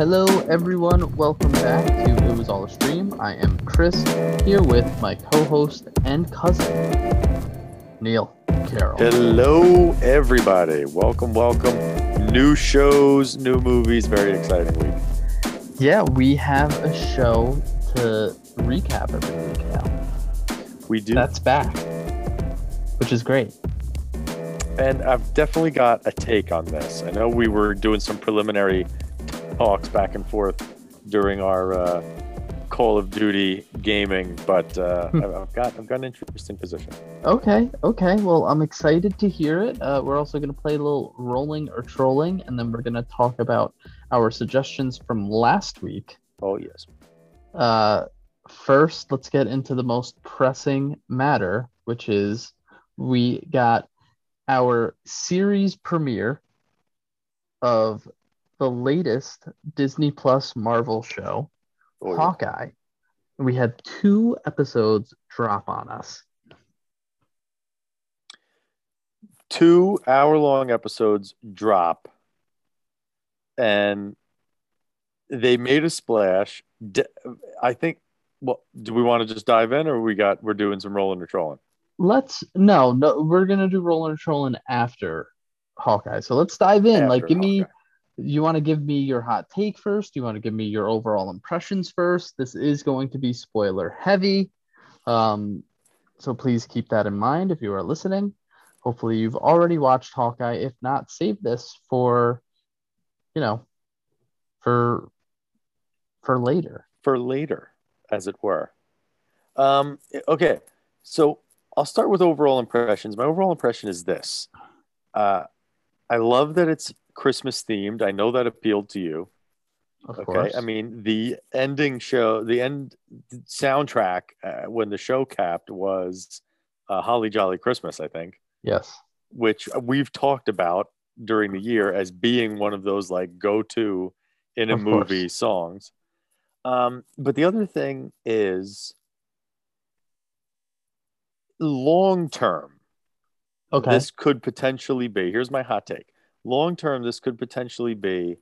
Hello, everyone. Welcome back to It Was All a Stream. I am Chris here with my co host and cousin, Neil Carroll. Hello, everybody. Welcome, welcome. New shows, new movies. Very exciting week. Yeah, we have a show to recap every week now. We do. That's back, which is great. And I've definitely got a take on this. I know we were doing some preliminary talks back and forth during our uh, Call of Duty gaming, but uh, Hmm. I've I've got I've got an interesting position. Okay, okay. Well, I'm excited to hear it. Uh, we're also going to play a little rolling or trolling, and then we're going to talk about our suggestions from last week. Oh yes. Uh, first, let's get into the most pressing matter, which is we got our series premiere of the latest Disney Plus Marvel show, Oh, yeah. Hawkeye. We had two episodes drop on us. Two hour long episodes drop, and they made a splash. I think. Well, do we want to just dive in, or we got we're doing some rolling or trolling? Let's no, no, we're gonna do rolling or trolling after Hawkeye. So let's dive in. like, After give me. You want to give me your hot take first? You want to give me your overall impressions first? This is going to be spoiler heavy, um, so please keep that in mind if you are listening. Hopefully, you've already watched Hawkeye. If not, save this for, you know, for for later. for later, as it were. Um, okay, so I'll start with overall impressions. My overall impression is this: uh, I love that it's Christmas themed. I know that appealed to you. Of Okay, course. I mean the ending show, the end soundtrack uh, when the show capped was uh, "Holly Jolly Christmas," I think, yes. which we've talked about during the year as being one of those like go-to in a Of course. movie songs. Um, but the other thing is long term, Okay. this could potentially be here's my hot take. Long term, this could potentially be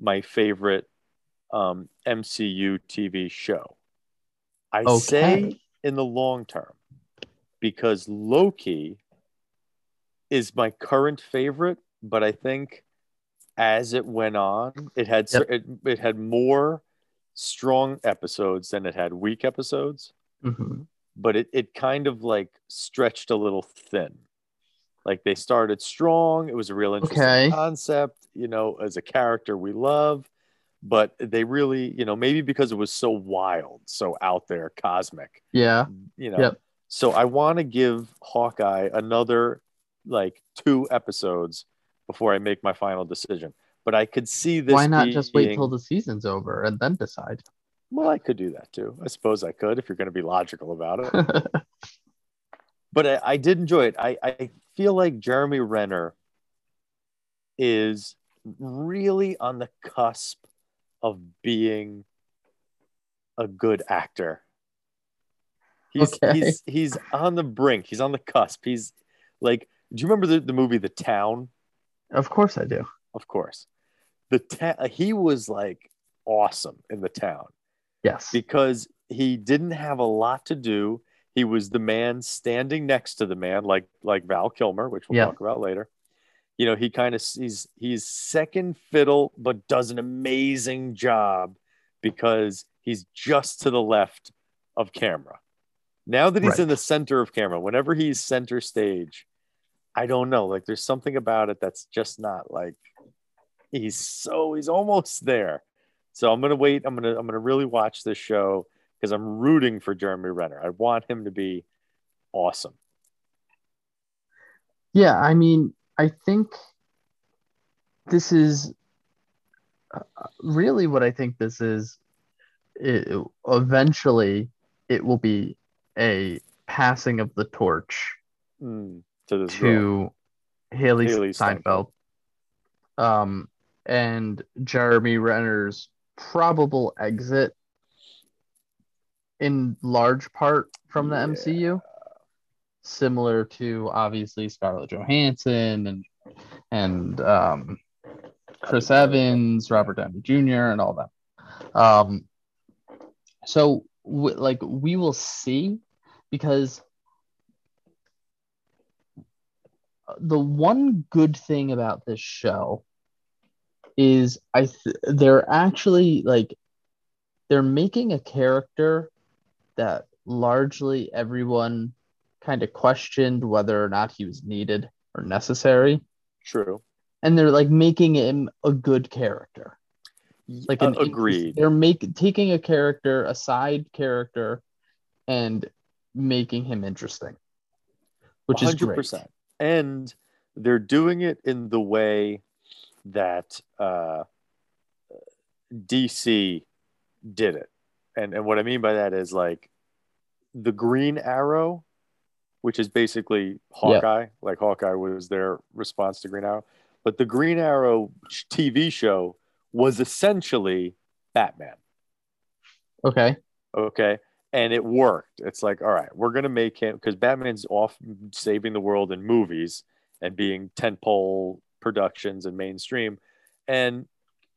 my favorite um, MCU TV show. I say in the long term because Loki is my current favorite, but I think as it went on, it had Yep. it, it had more strong episodes than it had weak episodes, hmm but it, it kind of like stretched a little thin. Like they started strong, it was a real interesting Okay. concept, you know, as a character we love, but they really, you know, maybe because it was so wild, so out there, cosmic, Yeah. you know. Yep. So I want to give Hawkeye another like two episodes before I make my final decision. But I could see this. Why not just wait being- till the season's over and then decide? Well, I could do that too. I suppose I could if you're going to be logical about it. but I, I did enjoy it. I, I feel like Jeremy Renner is really on the cusp of being a good actor. He's Okay. he's he's on the brink. He's on the cusp. He's like, do you remember the, the movie The Town? of course I do. Of course. The ta- he was like awesome in the town Yes. because he didn't have a lot to do. He was the man standing next to the man, like like Val Kilmer, which we'll Yeah. talk about later. You know, he kind of he's he's second fiddle, but does an amazing job because he's just to the left of camera. Now that he's Right. in the center of camera, whenever he's center stage, I don't know. Like there's something about it that's just not like he's so he's almost there. So I'm gonna wait. I'm gonna I'm gonna really watch this show because I'm rooting for Jeremy Renner. I want him to be awesome. Yeah, I mean, I think this is uh, really what I think this is. It, eventually, it will be a passing of the torch Mm, to this to Hailee, Hailee Steinfeld, um, and Jeremy Renner's probable exit in large part from the Yeah. MCU, similar to obviously Scarlett Johansson and and um, Chris Evans, Robert Downey Jr., and all that. Um, so w- like we will see because the one good thing about this show is I th- they're actually like they're making a character that largely everyone kind of questioned whether or not he was needed or necessary True. and they're like making him a good character like Uh, an agreed. they're making taking a character a side character and making him interesting which is great 100%. And they're doing it in the way that uh, DC did it. And, and what I mean by that is like the Green Arrow, which is basically Hawkeye, like Hawkeye was their response to Green Arrow. But the Green Arrow TV show was essentially Batman. okay okay and it worked it's like all right we're going to make him because batman's off saving the world in movies and being tentpole productions and mainstream and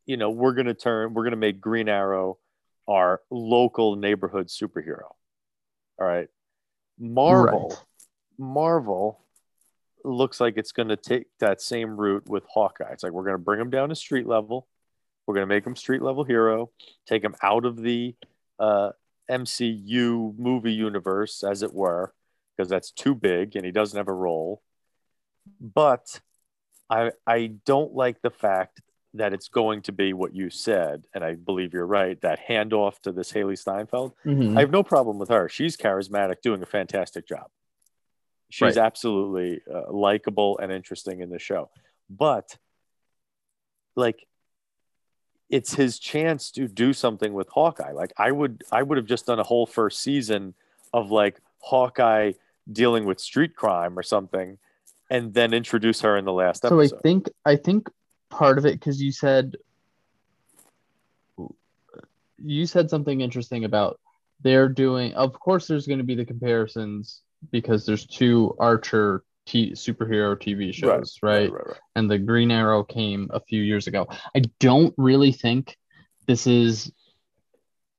you know we're going to turn we're going to make green arrow our local neighborhood superhero all right marvel Right. marvel looks like it's going to take that same route with hawkeye it's like we're going to bring him down to street level we're going to make him street level hero take him out of the uh, MCU movie universe, as it were, because that's too big and he doesn't have a role. But I I don't like the fact that it's going to be what you said, and I believe you're right. That handoff to this Hailee Steinfeld, Mhm. I have no problem with her. She's charismatic, doing a fantastic job. She's Right. absolutely uh, likable and interesting in the show. But like it's his chance to do something with Hawkeye. Like I would I would have just done a whole first season of like Hawkeye dealing with street crime or something and then introduce her in the last episode. so i think i think part of it because you said you said something interesting about they're doing of course there's going to be the comparisons because there's two archer t- superhero tv shows right, right, right. and the green arrow came a few years ago i don't really think this is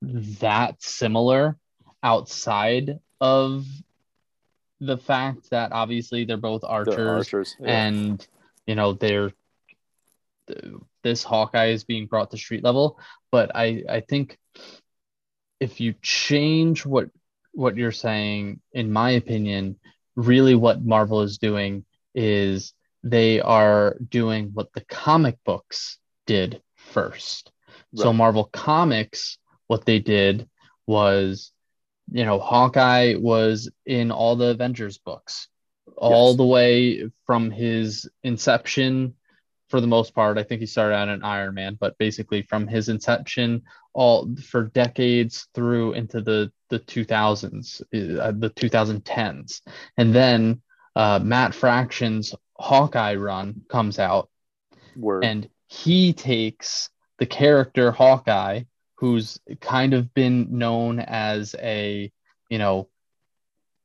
that similar outside of the fact that obviously they're both archers archers. yeah. and you know they're th- this hawkeye is being brought to street level but i i think if you change what what you're saying in my opinion really what marvel is doing is they are doing what the comic books did first so marvel comics what they did was you know hawkeye was in all the avengers books all Yes. the way from his inception for the most part i think he started out in iron man but basically from his inception all for decades through into the the 2000s uh, the 2010s and then uh, matt fraction's hawkeye run comes out Word. and he takes the character Hawkeye, who's kind of been known as a, you know,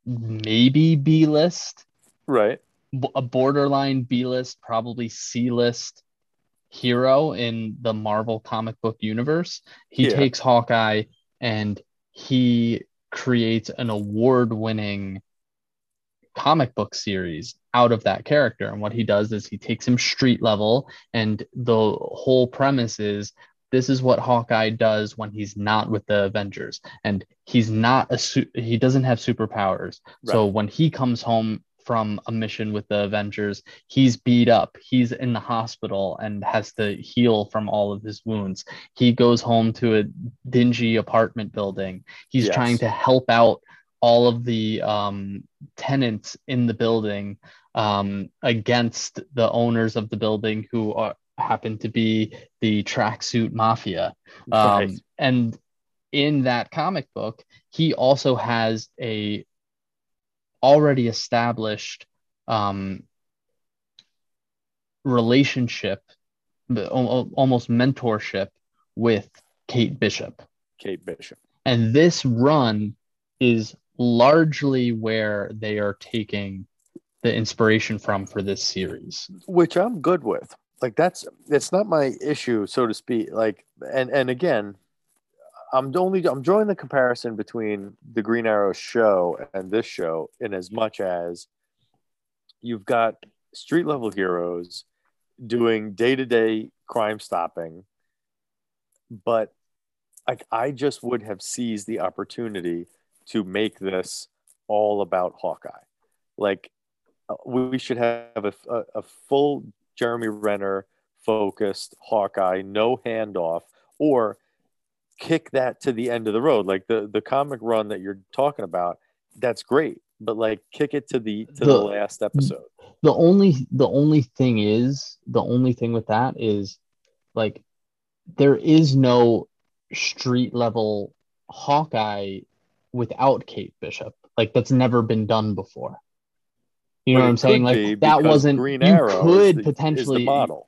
maybe B list, right. A borderline B list, probably C list hero in the Marvel comic book universe. He Yeah. takes Hawkeye and he creates an award winning comic book series out of that character. And what he does is he takes him street level, and the whole premise is this is what Hawkeye does when he's not with the Avengers, and he's not a su- he doesn't have superpowers. So when he comes home from a mission with the Avengers, he's beat up, he's in the hospital and has to heal from all of his wounds. He goes home to a dingy apartment building. He's Yes. trying to help out all of the um, tenants in the building um, against the owners of the building who are, happen to be the tracksuit mafia. Um, Right. And in that comic book, he also has a already established um, relationship, the- al- al- almost mentorship with Kate Bishop. Kate Bishop. And this run is largely where they are taking the inspiration from for this series. Which I'm good with. like that's it's not my issue, so to speak. Like, and and again, I'm only I'm drawing the comparison between the Green Arrow show and this show in as much as you've got street level heroes doing day to day crime stopping, but like I just would have seized the opportunity to make this all about Hawkeye. Like uh, we should have a, a, a full Jeremy Renner focused Hawkeye, no handoff, or kick that to the end of the road. Like the the comic run that you're talking about, that's great, but like kick it to the to the, the last episode. The only the only thing is the only thing with that is like there is no street level Hawkeye without Kate Bishop. Like that's never been done before. You know but what I'm saying? Like that wasn't Green Arrow you could the, potentially model.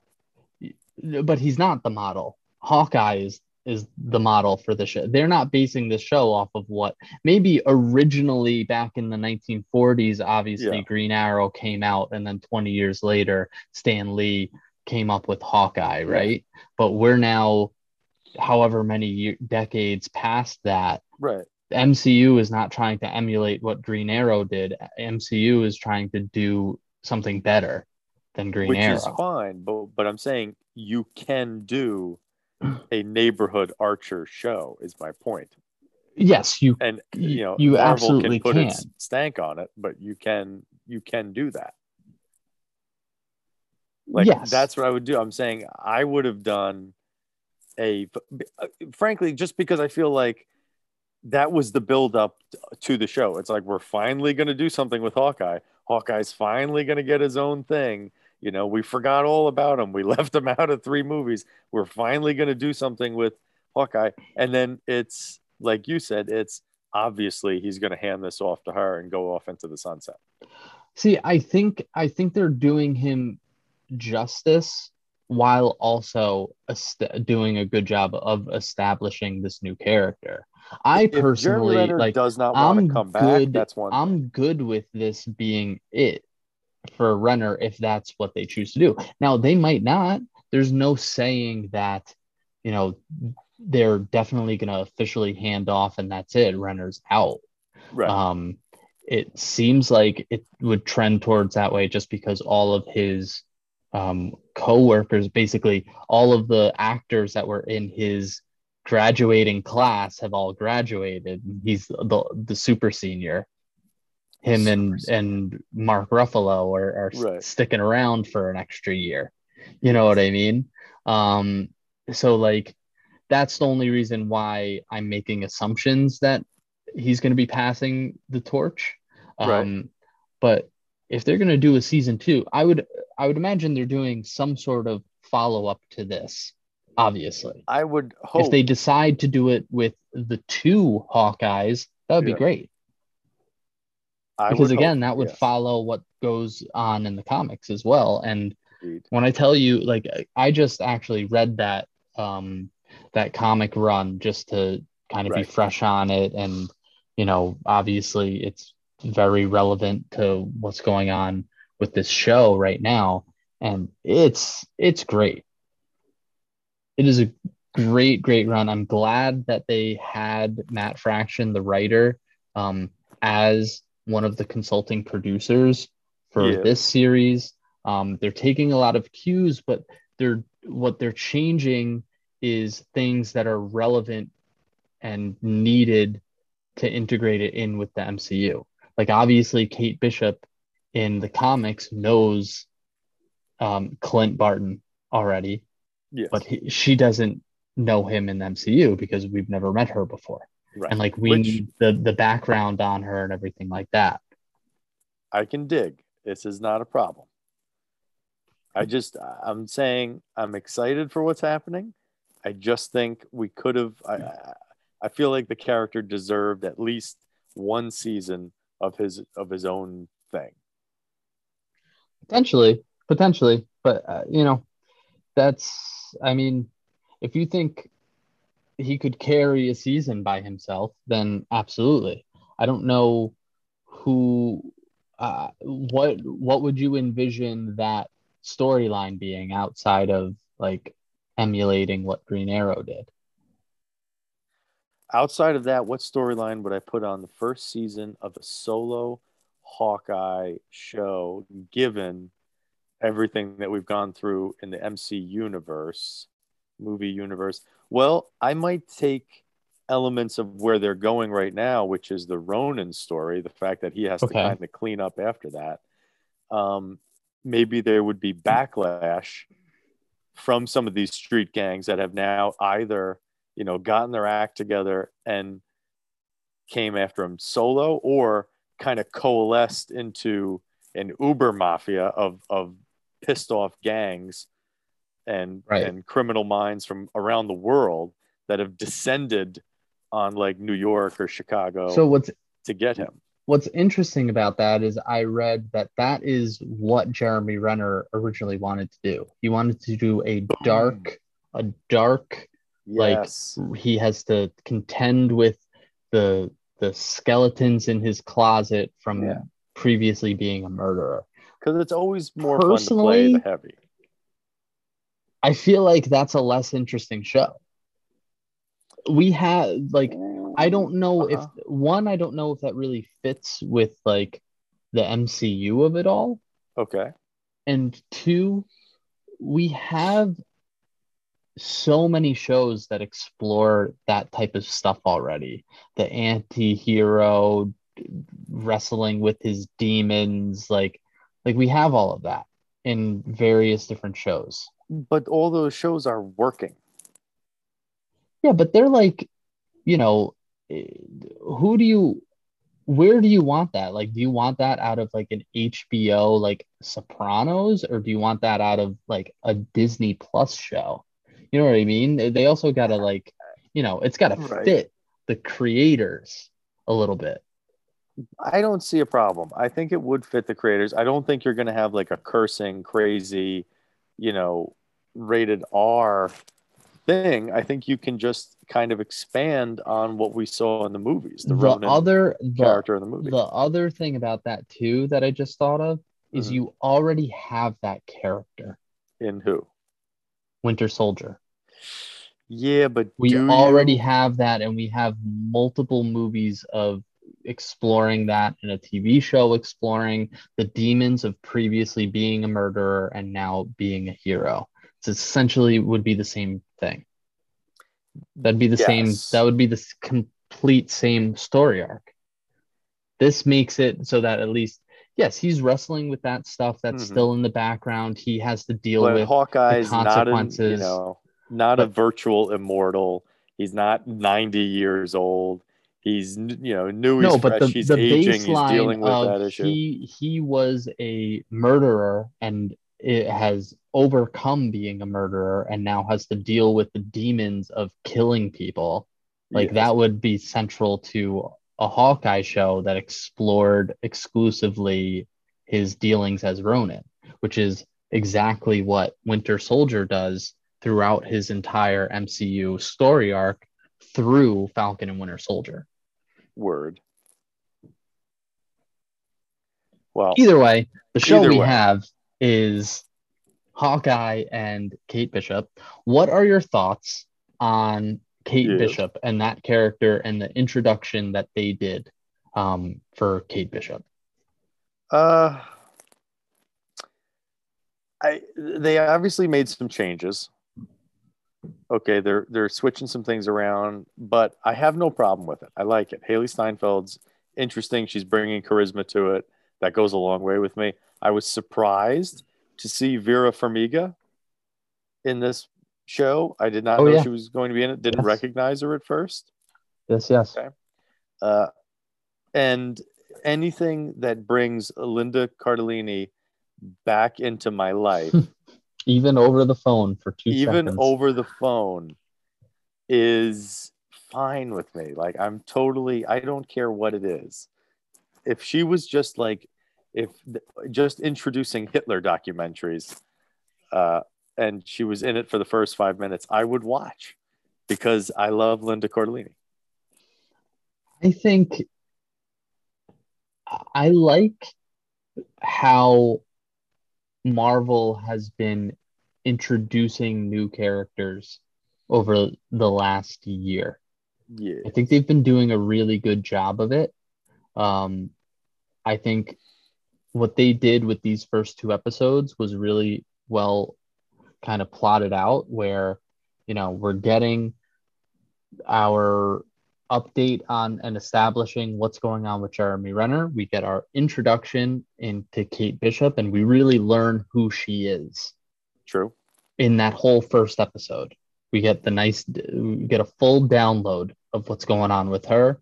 But he's not the model. Hawkeye is is the model for the show. They're not basing the show off of what maybe originally back in the 1940s, obviously yeah. Green Arrow came out, and then 20 years later, Stan Lee came up with Hawkeye, right? But we're now, however many year, decades past that. Right. MCU is not trying to emulate what Green Arrow did. MCU is trying to do something better than Green Which Arrow. Which is fine, but but I'm saying you can do a neighborhood Archer show. Is my point. Yes, you and you know you Marvel absolutely can put can. its stank on it, but you can you can do that. Like yes. that's what I would do. I'm saying I would have done a frankly just because I feel like that was the build up to the show. It's like we're finally going to do something with Hawkeye. Hawkeye's finally going to get his own thing. You know, we forgot all about him. We left him out of three movies. We're finally going to do something with Hawkeye. And then it's like you said, it's obviously he's going to hand this off to her and go off into the sunset. See, I think I think they're doing him justice while also est- doing a good job of establishing this new character. I if personally like does not want I'm to come good, back. That's one. I'm good with this being it for a Renner if that's what they choose to do. Now they might not. There's no saying that, you know, they're definitely going to officially hand off and that's it. Renner's out. Right. Um, it seems like it would trend towards that way just because all of his um, co-workers, basically all of the actors that were in his graduating class have all graduated. He's the the super senior. Him and and Mark Ruffalo are, are right. sticking around for an extra year. You know what I mean? Um, so like that's the only reason why I'm making assumptions that he's going to be passing the torch. Um, right. But if they're going to do a season two, I would I would imagine they're doing some sort of follow up to this obviously. I would hope if they decide to do it with the two Hawkeyes, that would yeah. be great. I because again, hope, that would yes. follow what goes on in the comics as well. And Indeed. when I tell you, like, I just actually read that um, that comic run just to kind of right. be fresh on it, and you know, obviously, it's very relevant to what's going on with this show right now, and it's it's great it is a great, great run. I'm glad that they had Matt Fraction, the writer, um, as one of the consulting producers for yeah. this series. Um, they're taking a lot of cues, but they're what they're changing is things that are relevant and needed to integrate it in with the MCU. Like obviously, Kate Bishop in the comics knows um, Clint Barton already, Yes. But he, she doesn't know him in the MCU because we've never met her before. Right. And like we Which, need the the background on her and everything like that. I can dig. This is not a problem. I just I'm saying I'm excited for what's happening. I just think we could have I I feel like the character deserved at least one season of his of his own thing. Potentially, potentially, but uh, you know, that's I mean, if you think he could carry a season by himself, then absolutely. I don't know who, uh, what, what would you envision that storyline being outside of like emulating what Green Arrow did? Outside of that, what storyline would I put on the first season of a solo Hawkeye show, given everything that we've gone through in the MC universe, movie universe? Well, I might take elements of where they're going right now, which is the Ronin story, the fact that he has Okay. to kind of clean up after that. Um, maybe there would be backlash from some of these street gangs that have now either, you know, gotten their act together and came after him solo or kind of coalesced into an uber mafia of, of pissed off gangs and Right. and criminal minds from around the world that have descended on like New York or Chicago So what's to get him. what's interesting about that is I read that that is what Jeremy Renner originally wanted to do. He wanted to do a dark, a dark. Like, He has to contend with the the skeletons in his closet from Yeah. previously being a murderer. Because it's always more fun to play the Personally- heavy. I feel like that's a less interesting show. We have like I don't know if Uh-huh. one I don't know if that really fits with like the MCU of it all. Okay. and two, we have so many shows that explore that type of stuff already. The anti-hero wrestling with his demons, like like we have all of that in various different shows. But all those shows are working. Yeah, but they're like, you know, eh, who do you where do you want that? Like, do you want that out of like an HBO like Sopranos, or do you want that out of like a Disney Plus show? You know what I mean? They- They also gotta like, you know, it's gotta Right. fit the creators a little bit. I don't see a problem. I think it would fit the creators. I don't think you're going to have like a cursing, crazy, you know, rated R thing. I think you can just kind of expand on what we saw in the movies, the, The, other the, character in the movie. the other thing about that too that I just thought of is Mhm. you already have that character, in who? Winter Soldier. Yeah, but we already you- have that and we have multiple movies of exploring that in a tv show exploring the demons of previously being a murderer and now being a hero it's essentially would be the same thing that'd be the same that would be the complete same story arc this makes it so that at least yes he's wrestling with that stuff that's Mhm. still in the background he has to deal but with Hawkeye's not an, you consequences. know, not a virtual immortal. He's not 90 years old. He's you know new. no, he's but fresh. the, he's the aging. He's baseline dealing with that issue. he he was a murderer and it has overcome being a murderer and now has to deal with the demons of killing people. Like Yes. that would be central to a Hawkeye show that explored exclusively his dealings as Ronin, which is exactly what Winter Soldier does throughout his entire MCU story arc through Falcon and Winter Soldier. Word. Well, either way, the show we way. have is Hawkeye and Kate Bishop. What are your thoughts on Kate Yeah. Bishop and that character and the introduction that they did um, for Kate Bishop? uh, I they obviously made some changes. Okay, they're they're switching some things around, but I have no problem with it. I like it. Hailee Steinfeld's interesting. She's bringing charisma to it. That goes a long way with me. I was surprised to see Vera Farmiga in this show. I did not Oh, know yeah. she was going to be in it. Didn't Yes. recognize her at first. Yes, yes. Okay. Uh, and anything that brings Linda Cardellini back into my life, Even over the phone for two even seconds. over the phone, is fine with me. Like I'm totally, I don't care what it is. If she was just like, if just introducing Hitler documentaries, uh, and she was in it for the first five minutes, I would watch because I love Linda Cardellini. I think I like how Marvel has been introducing new characters over the last year. Yeah. I think they've been doing a really good job of it. Um, I think what they did with these first two episodes was really well kind of plotted out where you know we're getting our update on and establishing what's going on with Jeremy Renner. We get our introduction into Kate Bishop and we really learn who she is True. in that whole first episode. We get the nice, we get a full download of what's going on with her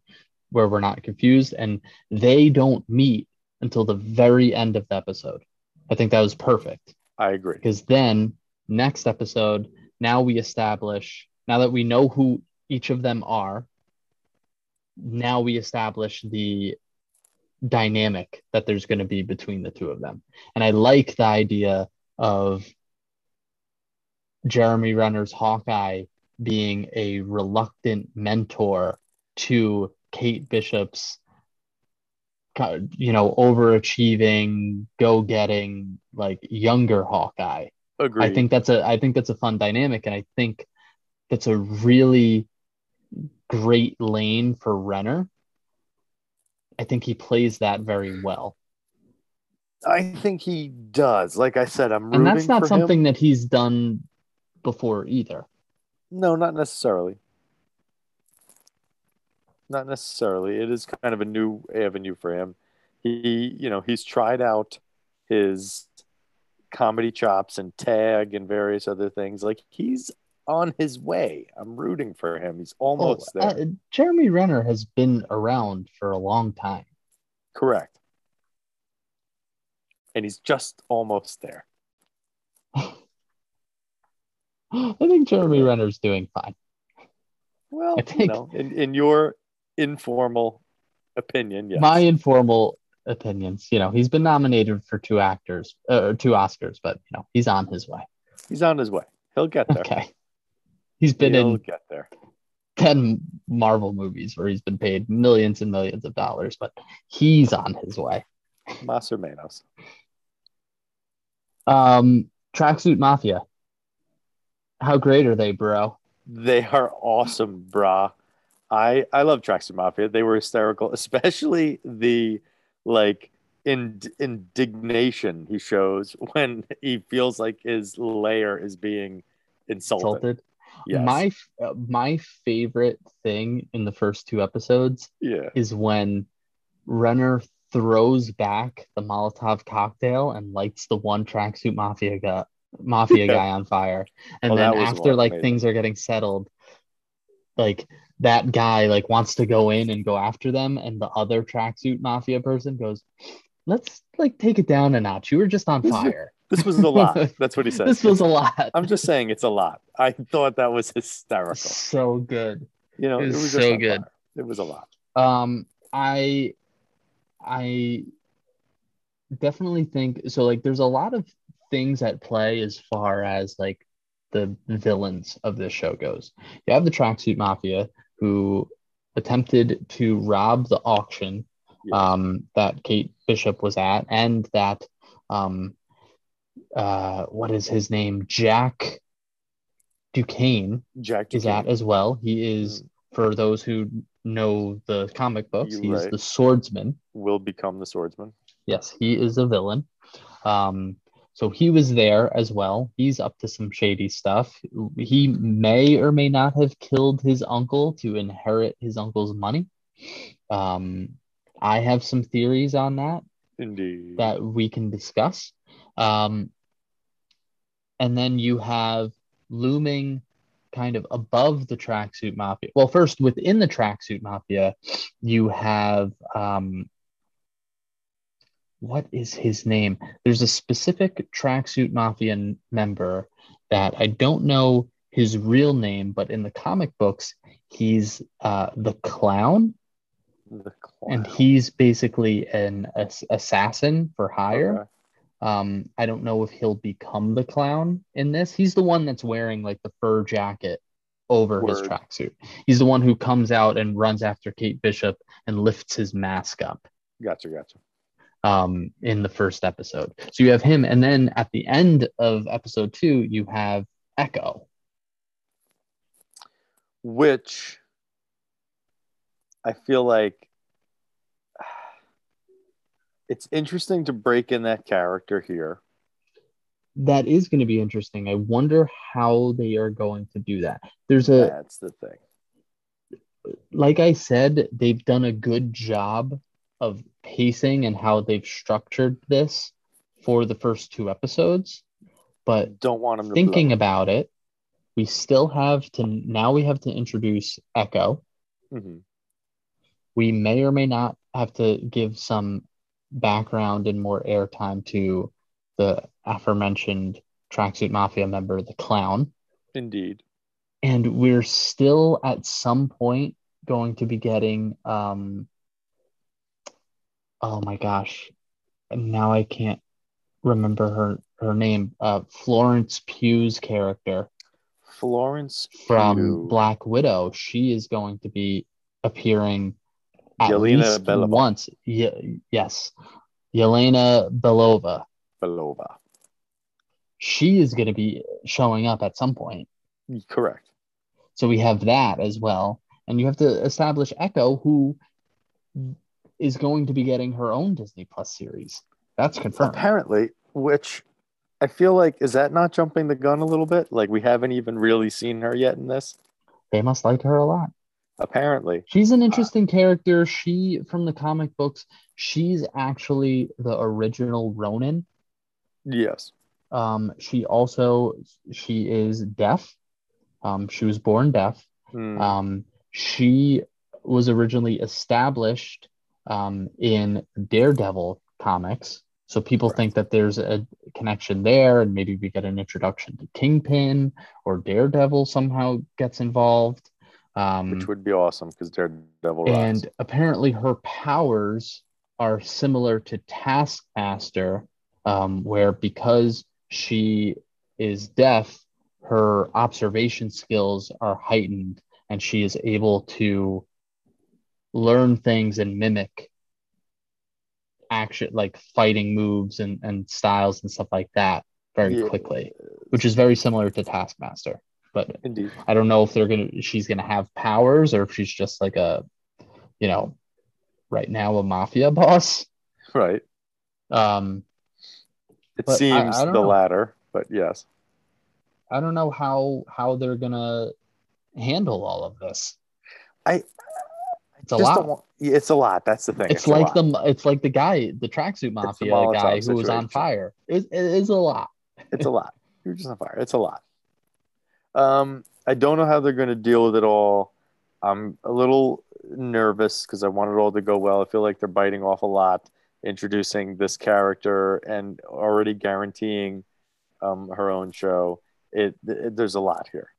where we're not confused. And they don't meet until the very end of the episode. I think that was perfect I agree. because then next episode, now we establish, now that we know who each of them are, now we establish the dynamic that there's going to be between the two of them. And I like the idea of Jeremy Renner's Hawkeye being a reluctant mentor to Kate Bishop's you know overachieving go-getting like younger Hawkeye. Agree. I think that's a I think that's a fun dynamic and I think that's a really great lane for Renner. I think he plays that very well. I think he does. Like I said, I'm And that's not something him. that he's done before either. No, not necessarily. Not necessarily. It is kind of a new avenue for him. He, you know, he's tried out his comedy chops and tag and various other things. Like he's on his way. I'm rooting for him. He's almost Oh, there. uh, Jeremy Renner has been around for a long time. Correct. And he's just almost there. I think Jeremy Renner's doing fine. Well, I you think- know, in, in your informal opinion, yes. My informal opinions, you know, he's been nominated for two actors, uh, two Oscars, but you know, he's on his way. he's on his way. He'll get there. Okay. He's been He'll in get there. 10 Marvel movies where he's been paid millions and millions of dollars, but he's on his way. Mas or. Um, Tracksuit Mafia. How great are they, bro? They are awesome, brah. I I love Tracksuit Mafia. They were hysterical, especially the like in, indignation he shows when he feels like his layer is being insulted. Insulted. Yes. My uh, my favorite thing in the first two episodes yeah. is when Renner throws back the Molotov cocktail and lights the one tracksuit mafia guy, mafia Yeah. guy on fire. And Oh, then after like amazing. things are getting settled, like that guy like wants to go in and go after them, and the other tracksuit mafia person goes, "Let's like take it down a notch. You were just on fire. This was a lot. That's what he said. this was a lot. I'm just saying it's a lot. I thought that was hysterical. so good." You know, It it was was so good. fire. It was a lot. Um, I, I definitely think so. Like, there's a lot of things at play as far as like the villains of this show goes. You have the tracksuit mafia who attempted to rob the auction um, that Kate Bishop was at, and that um, uh, what is his name? Jack Duquesne Jack is Duquesne. at as well. He is, for those who know the comic books, You're he's right. the swordsman. will become the swordsman. Yes, he is a villain. Um, so he was there as well. He's up to some shady stuff. He may or may not have killed his uncle to inherit his uncle's money. Um, I have some theories on that Indeed. that we can discuss. Um, and then you have looming kind of above the tracksuit mafia. Well, first within the tracksuit mafia, you have um, what is his name? There's a specific tracksuit mafia member that I don't know his real name, but in the comic books, he's uh, the clown the and he's basically an ass- assassin for hire. Okay. Um, I don't know if he'll become the clown in this. He's the one that's wearing like the fur jacket over his tracksuit. He's the one who comes out and runs after Kate Bishop and lifts his mask up. Gotcha, gotcha. Um, in the first episode. So you have him, and then at the end of episode two, you have Echo. which I feel like it's interesting to break in that character here. That is going to be interesting. I wonder how they are going to do that. There's a That's the thing. like I said, they've done a good job of pacing and how they've structured this for the first two episodes. But Don't want to thinking blow. about it, we still have to now we have to introduce Echo. Mhm. We may or may not have to give some background and more airtime to the aforementioned tracksuit mafia member, the clown. Indeed. and we're still at some point going to be getting um oh my gosh now i can't remember her her name uh florence pugh's character Florence from Pugh. black widow she is going to be appearing at Yelena least Belova. once Ye- yes yelena belova Belova. she is going to be showing up at some point Correct. So we have that as well. And you have to establish Echo, who is going to be getting her own Disney Plus series. That's confirmed. Apparently, which I feel like is that not jumping the gun a little bit? Like we haven't even really seen her yet in this. They must like her a lot. Apparently. She's an interesting character. She, from the comic books, she's actually the original Ronin. Yes. Um, she also she is deaf. Um, she was born deaf. Hmm. Um, she was originally established um, in Daredevil comics. So people Correct. think that there's a connection there, and maybe we get an introduction to Kingpin or Daredevil somehow gets involved. Um, which would be awesome because Daredevil and apparently her powers are similar to Taskmaster, um, where because she is deaf, her observation skills are heightened and she is able to learn things and mimic action like fighting moves and, and styles and stuff like that very Yeah. quickly, which is very similar to Taskmaster. But Indeed. I don't know if they're gonna she's gonna have powers or if she's just like a, you know, right now a mafia boss. Right. Um, It But I- seems I the know. latter, but yes. I don't know how how they're gonna handle all of this. I It's a lot. yeah, it's a lot. That's the thing. It's, a like the it's like the guy, the tracksuit mafia Molotov guy who was on fire. It, it is a lot. it's a lot. You're just on fire. It's a lot. Um, I don't know how they're going to deal with it all. I'm a little nervous because I want it all to go well. I feel like they're biting off a lot, introducing this character and already guaranteeing um, her own show. It, it there's a lot here,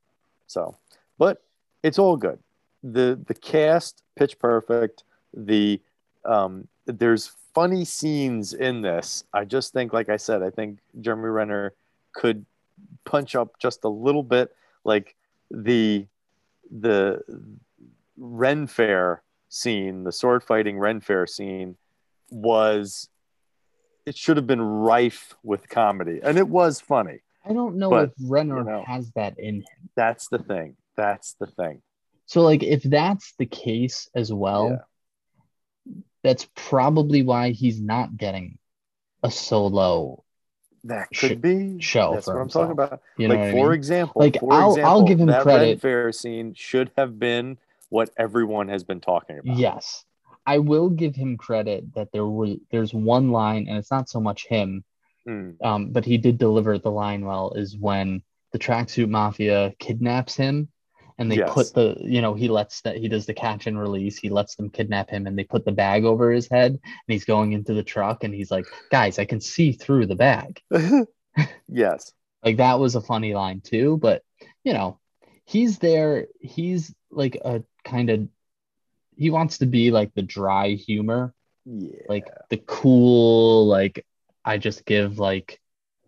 so but it's all good. The The cast pitch perfect. The um, there's funny scenes in this. I just think, like I said, I think Jeremy Renner could punch up just a little bit. Like the the Ren Fair scene, the sword fighting Ren Fair scene, was it should have been rife with comedy, and it was funny. I don't know But, if Renner you know. has that in him. That's the thing. That's the thing. So like if that's the case as well, that's probably why he's not getting a solo. That Sh- could be show That's for what I'm talking about. You like what I for mean? example, Like, for I'll- I'll give him that credit. Ren Fair scene should have been what everyone has been talking about. Yes. I will give him credit that there were there's one line, and it's not so much him, Mm, um, but he did deliver the line well, is when the tracksuit mafia kidnaps him and they Yes. put the you know, he lets that he does the catch and release, he lets them kidnap him and they put the bag over his head and he's going into the truck and he's like, Guys, I can see through the bag. yes. Like that was a funny line too, but you know, he's there, he's like a kind of he wants to be like the dry humor, Yeah. like the cool, like I just give like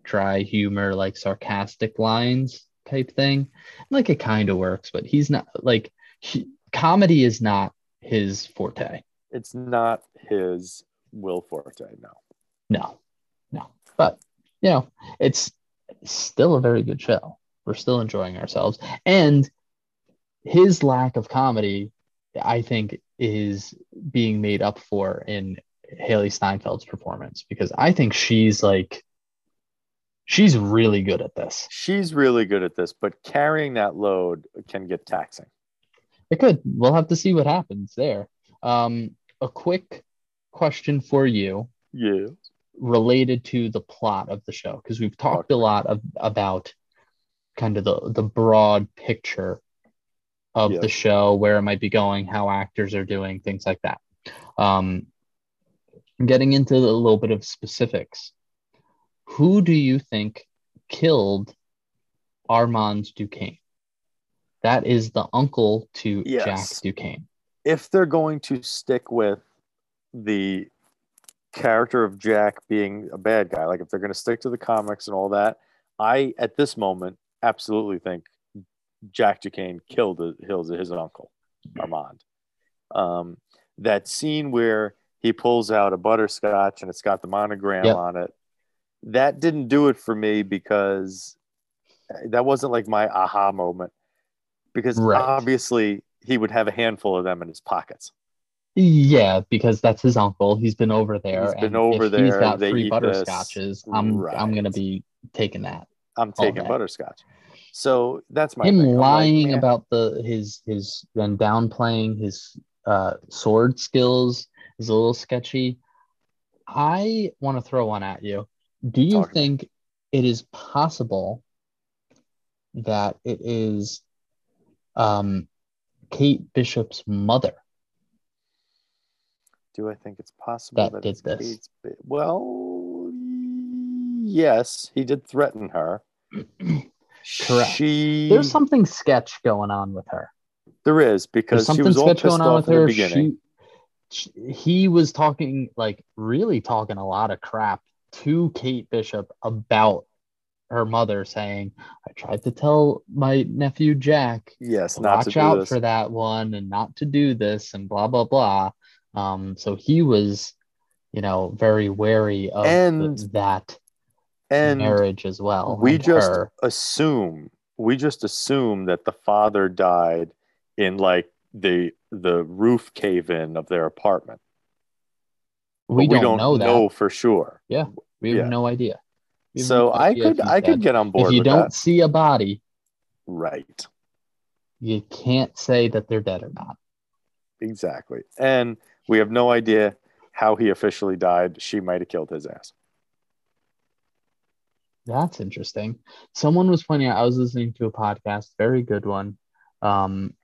dry humor, like sarcastic lines type thing. Like it kind of works, but he's not like he, comedy is not his forte. it's not his Will Forte. No. No, no. But you know, it's still a very good show. We're still enjoying ourselves, and his lack of comedy, I think, is being made up for in Hailee Steinfeld's performance because I think she's like she's really good at this. She's really good at this, but carrying that load can get taxing. It could. We'll have to see what happens there. Um, a quick question for you. Yeah. Related to the plot of the show, because we've talked a lot of, about kind of the, the broad picture of the show, where it might be going, how actors are doing, things like that. Um, getting into a little bit of specifics, who do you think killed Armand Duquesne? That is the uncle to Yes. Jack Duquesne. If they're going to stick with the character of Jack being a bad guy, like if they're going to stick to the comics and all that, I at this moment absolutely think Jack Duquesne killed his, his, his uncle Armand. Um, that scene where he pulls out a butterscotch and it's got the monogram Yep. on it, that didn't do it for me because that wasn't like my aha moment. Because Right. obviously he would have a handful of them in his pockets. Yeah, because that's his uncle. He's been over there. He's been over if He's there, got three eat this. butterscotches. I'm I'm gonna be taking that. I'm taking butterscotch. So that's my Him thing. I'm like, lying about the his his and downplaying his uh sword skills is a little sketchy. I want to throw one at you. Do you think it is possible that it is um Kate Bishop's mother? Do I think it's possible that that, did it's this. Kate's Well, yes, he did threaten her. Correct. She There's something sketch going on with her. there is There's because she something was all pissed going on off with the her. beginning. She, she, he was talking like really talking a lot of crap to Kate Bishop about her mother, saying, "I tried to tell my nephew Jack yes, not watch to out this. for that one and not to do this and blah blah blah." Um, so he was, you know, very wary of the- that and marriage as well. we just her. assume we just assume that the father died in like the the roof cave in of their apartment. But we, don't, know that. for sure. Yeah, we have yeah. no idea. Have So no I idea if could I dead. could get on board if you don't that. see a body, Right. you can't say that they're dead or not. Exactly. And we have no idea how he officially died. She might have killed his ass. That's interesting. Someone was pointing out, I was listening to a podcast, very good one. Um,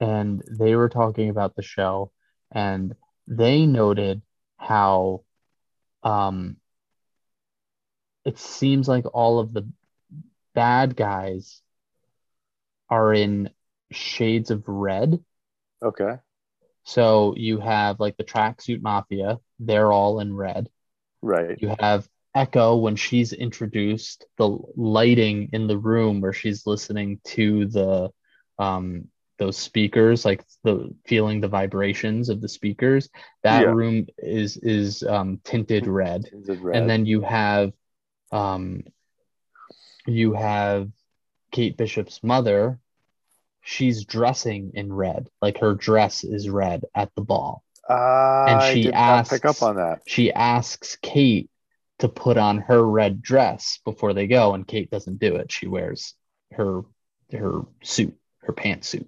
and they were talking about the show, and they noted how um, it seems like all of the bad guys are in shades of red. Okay. So you have like the tracksuit mafia, they're all in red. Right. You have Echo when she's introduced, the lighting in the room where she's listening to the um those speakers, like the feeling the vibrations of the speakers. That Yeah. room is is um tinted red. Tinted red. And then you have um you have Kate Bishop's mother. She's dressing in red, like her dress is red at the ball. and she not pick up on that. she asks Kate to put on her red dress before they go, and Kate doesn't do it. She wears her her suit, her pantsuit.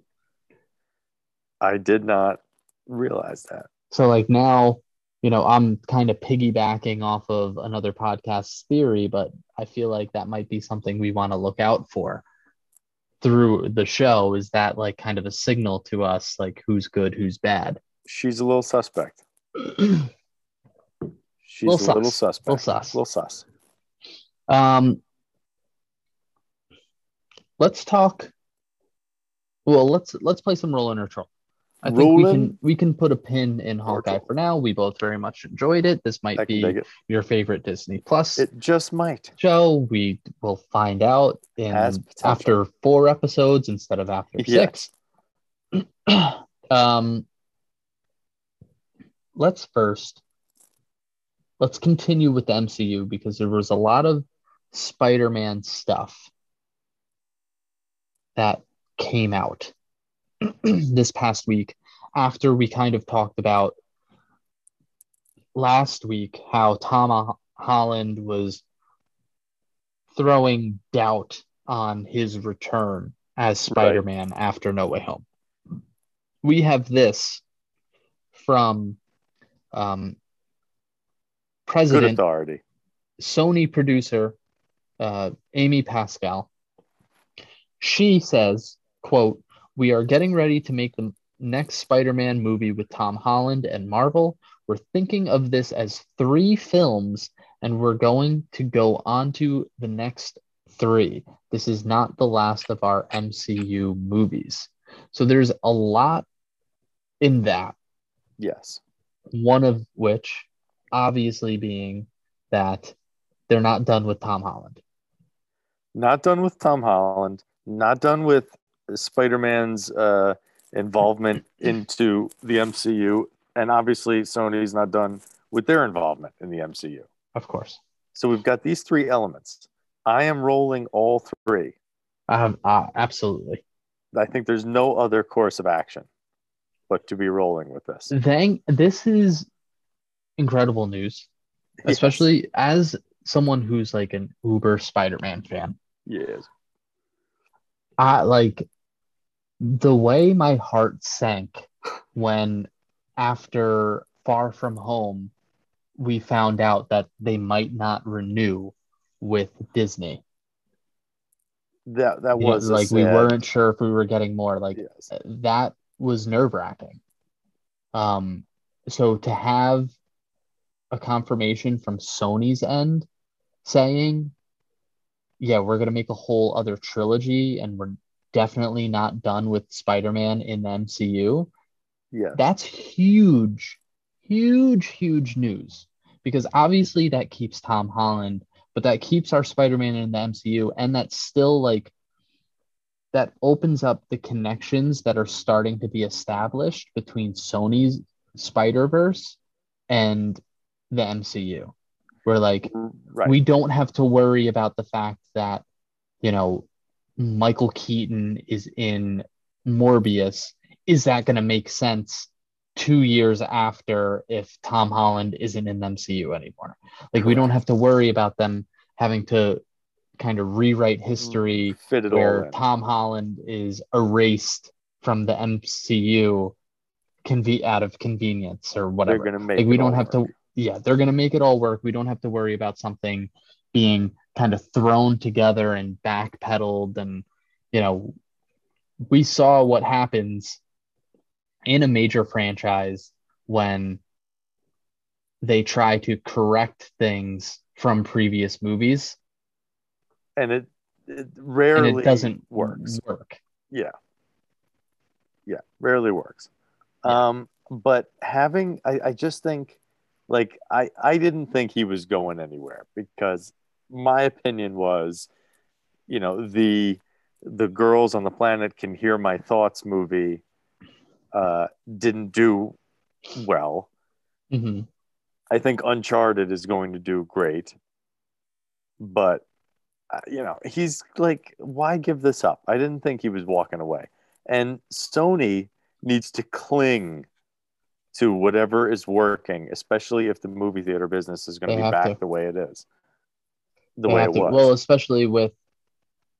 I did not realize that. So like now, you know, I'm kind of piggybacking off of another podcast's theory, but I feel like that might be something we want to look out for through the show. Is that like kind of a signal to us, like who's good, who's bad? She's a little suspect. She's Little a little sus. suspect. Little sus. Little sus. Um, let's talk. Well, let's let's play some roller neutral. I think we can we can put a pin in Hawkeye for now. We both very much enjoyed it. This might I can be it. your favorite Disney Plus It just might. show. We will find out in Has potential. after four episodes instead of after Yeah. six. um, let's first let's continue with the MCU because there was a lot of Spider-Man stuff that came out this past week after we kind of talked about last week how Tom Holland was throwing doubt on his return as Spider-Man right. after No Way Home. We have this from um, president, Sony producer uh, Amy Pascal. She says, "quote We are getting ready to make the next Spider-Man movie with Tom Holland and Marvel. We're thinking of this as three films, and we're going to go on to the next three. This is not the last of our MCU movies." So there's a lot in that. Yes. One of which obviously being that they're not done with Tom Holland. Not done with Tom Holland. Not done with Spider Man's uh, involvement into the MCU. And obviously, Sony's not done with their involvement in the MCU. Of course. So we've got these three elements. I am rolling all three. Um, uh, absolutely. I think there's no other course of action but to be rolling with this. Thank. This is incredible news, especially yes. as someone who's like an uber Spider-Man fan. Yes. I like the way my heart sank when after Far From Home we found out that they might not renew with Disney. That that was like sad... we weren't sure if we were getting more. Like yes. that was nerve wracking. Um, so to have a confirmation from Sony's end saying, yeah, we're going to make a whole other trilogy and we're definitely not done with Spider Man in the MCU. Yeah. That's huge, huge, huge news because obviously that keeps Tom Holland, but that keeps our Spider Man in the MCU. And that's still like, that opens up the connections that are starting to be established between Sony's Spider Verse and the MCU. Where like mm-hmm. right. we don't have to worry about the fact that you know Michael Keaton is in Morbius. Is that going to make sense two years after if Tom Holland isn't in the MCU anymore? Like we don't have to worry about them having to kind of rewrite history where Tom Holland is erased from the MCU conve- out of convenience or whatever. Like we don't have work. to yeah, they're going to make it all work. We don't have to worry about something being kind of thrown together and backpedaled. And, you know, we saw what happens in a major franchise when they try to correct things from previous movies. And it, it rarely and it doesn't works. work. Yeah. Yeah, rarely works. Yeah. Um, but having, I, I just think like I I didn't think he was going anywhere because my opinion was, you know, the the girls on the planet can hear my thoughts movie uh, didn't do well. Mm-hmm. I think Uncharted is going to do great, but uh, you know, he's like, why give this up? I didn't think he was walking away, and Sony needs to cling to whatever is working, especially if the movie theater business is going to be back to. the way it is, the way it to. was. Well, especially with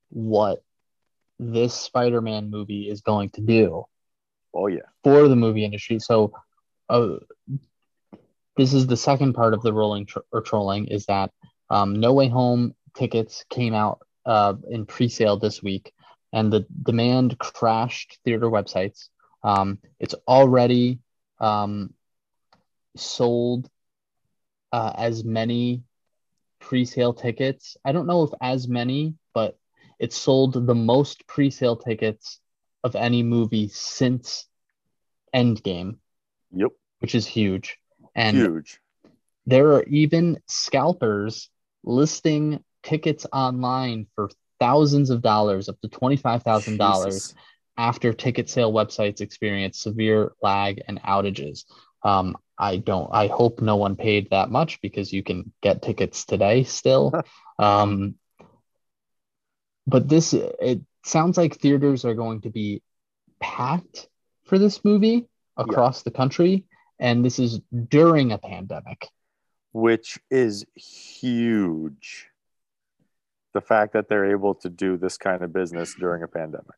what this Spider-Man movie is going to do. Oh yeah, for the movie industry. So, uh, this is the second part of the rolling tr- or trolling is that um, No Way Home tickets came out uh, in pre-sale this week, and the demand crashed theater websites. Um, it's already um, sold uh, as many pre-sale tickets. I don't know if as many, but it sold the most pre-sale tickets of any movie since Endgame. Yep. Which is huge. And huge. There are even scalpers listing tickets online for thousands of dollars, up to $25,000 after ticket sale websites experience severe lag and outages. Um, I don't. I hope no one paid that much because you can get tickets today still. um, but this it sounds like theaters are going to be packed for this movie across the country, and this is during a pandemic. which is huge. The fact that they're able to do this kind of business during a pandemic.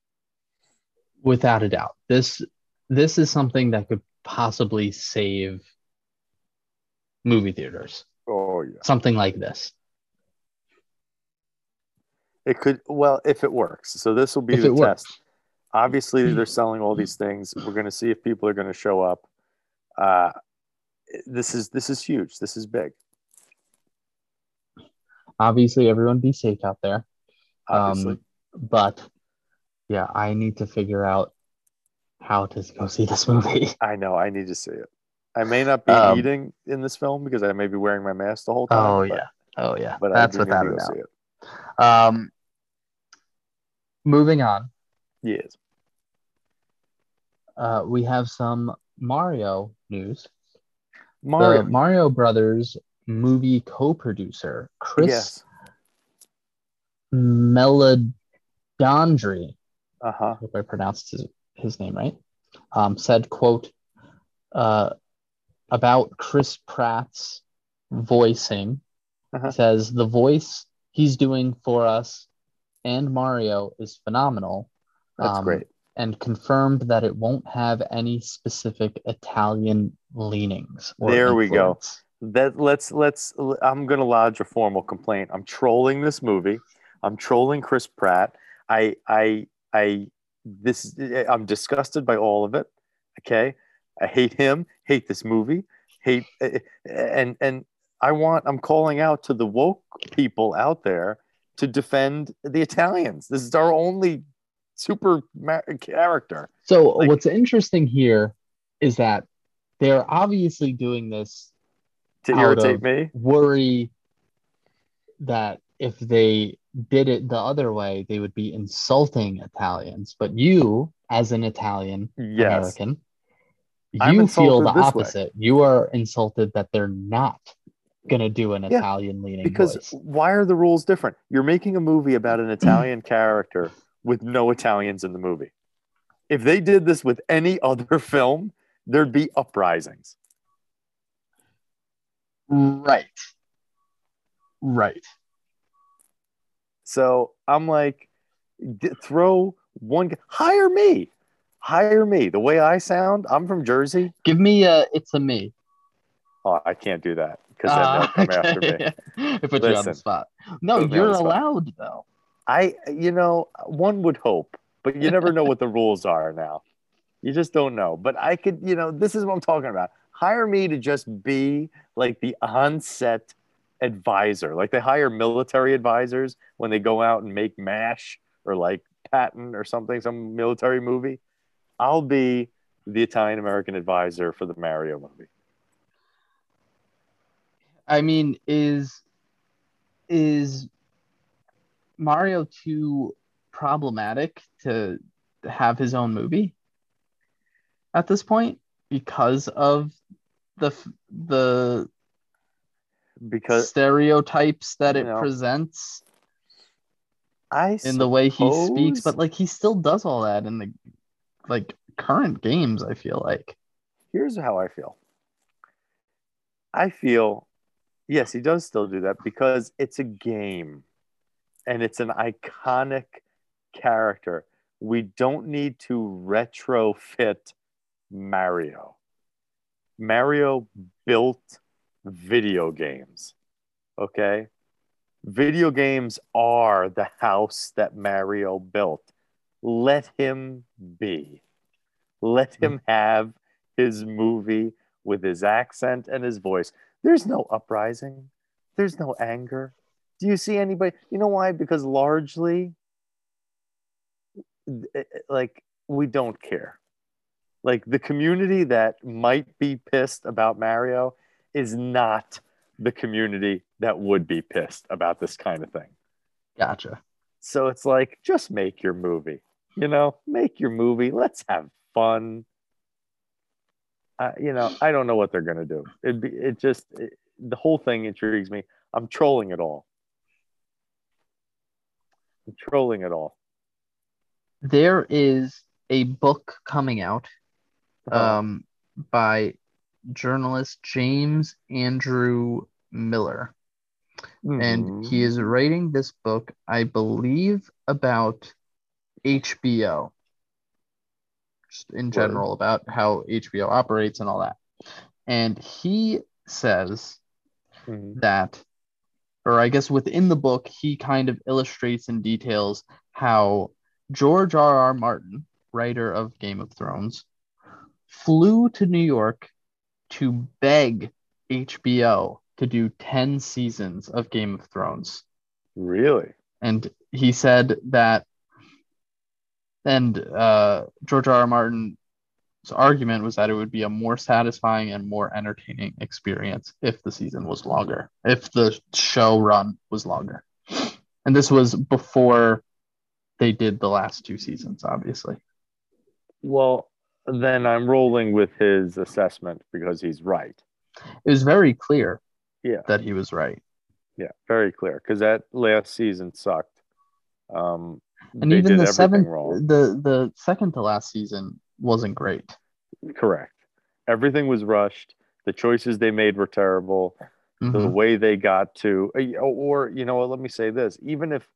without a doubt this this is something that could possibly save movie theaters Oh yeah. something like this It could well if it works. So this will be if the it works test. Obviously, they're selling all these things. We're going to see if people are going to show up. Uh, this is this is huge. This is big. obviously everyone be safe out there Obviously, um but yeah i need to figure out how to go see this movie I know. I need to see it. I may not be Um, eating in this film because I may be wearing my mask the whole time. oh but- yeah oh yeah But that's what I do without a doubt um moving on Yes. uh we have some mario news Mario. the mario brothers movie co-producer chris Yes. Meledandri, Uh huh. I hope I pronounced his, his name right, um, said, quote, uh, about Chris Pratt's voicing, Uh-huh. says the voice he's doing for us and Mario is phenomenal. That's um, great. And confirmed that it won't have any specific Italian leanings. There we go. that let's let's i'm going to lodge a formal complaint i'm trolling this movie i'm trolling chris pratt i i i this i'm disgusted by all of it okay? I hate him hate this movie hate and and i want i'm calling out to the woke people out there to defend the italians. This is our only super ma- character. So Like- what's interesting here is that they're obviously doing this to irritate me? worry that if they did it the other way, they would be insulting Italians. But you, as an Italian yes American, you feel the this way. opposite. You are insulted that they're not going to do an Yeah, Italian leaning because voice. why are the rules different? You're making a movie about an Italian character with no Italians in the movie. If they did this with any other film, there'd be uprisings. Right. Right. So I'm like, throw one, hire me, hire me. The way I sound, I'm from Jersey. Give me a it's a me. Oh, I can't do that because Ah, they'll come after me. okay. I put you on the spot. No, Put me on you're allowed though. I, you know, one would hope, but you never know what the rules are now. You just don't know. But I could, you know, this is what I'm talking about. Hire me to just be like the on-set advisor. Like they hire military advisors when they go out and make MASH or like Patton or something, some military movie. I'll be the Italian American advisor for the Mario movie. I mean, is is Mario too problematic to have his own movie at this point because of the the Because stereotypes that it you know, presents I in the way he speaks, but like he still does all that in the like current games. I feel like here's how I feel. I feel, yes, he does still do that because it's a game and it's an iconic character. We don't need to retrofit Mario. Mario built video games. Okay. Video games are the house that Mario built. Let him be. Let him have his movie with his accent and his voice. There's no uprising. There's no anger. Do you see anybody? You know why? Because largely, eh, like, we don't care. Like, the community that might be pissed about Mario is not the community that would be pissed about this kind of thing. gotcha. So it's like, just make your movie. You know, make your movie. Let's have fun. uh, you know, I don't know what they're gonna do. It'd be it just it, the whole thing intrigues me. I'm trolling it all. I'm trolling it all. There is a book coming out Uh, um, by journalist James Andrew Miller. And he is writing this book, I believe, about HBO, just in Word. general, about how HBO operates and all that. And he says Mhm. that, or I guess within the book, he kind of illustrates and details how George R. R. Martin, writer of Game of Thrones, flew to New York to beg HBO to do 10 seasons of Game of Thrones. really? And he said that, and uh, George R. R. Martin's argument was that it would be a more satisfying and more entertaining experience if the season was longer, if the show run was longer. And this was before they did the last two seasons, obviously. Well, then I'm rolling with his assessment because he's right. It was very clear Yeah. that he was right. Yeah, very clear. Because that last season sucked. Um, And even the seventh, wrong. the the second to last season wasn't great. Correct. Everything was rushed. The choices they made were terrible. The Mhm. way they got to, uh, or you know what? Let me say this: even if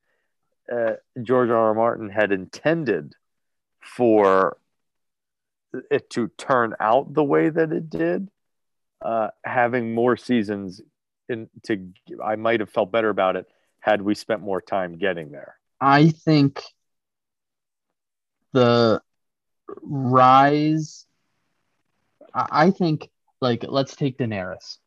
uh, George R. R. Martin had intended for it to turn out the way that it did, uh, having more seasons in to, I might have felt better about it had we spent more time getting there. I think the rise. I I think, like, let's take Daenerys.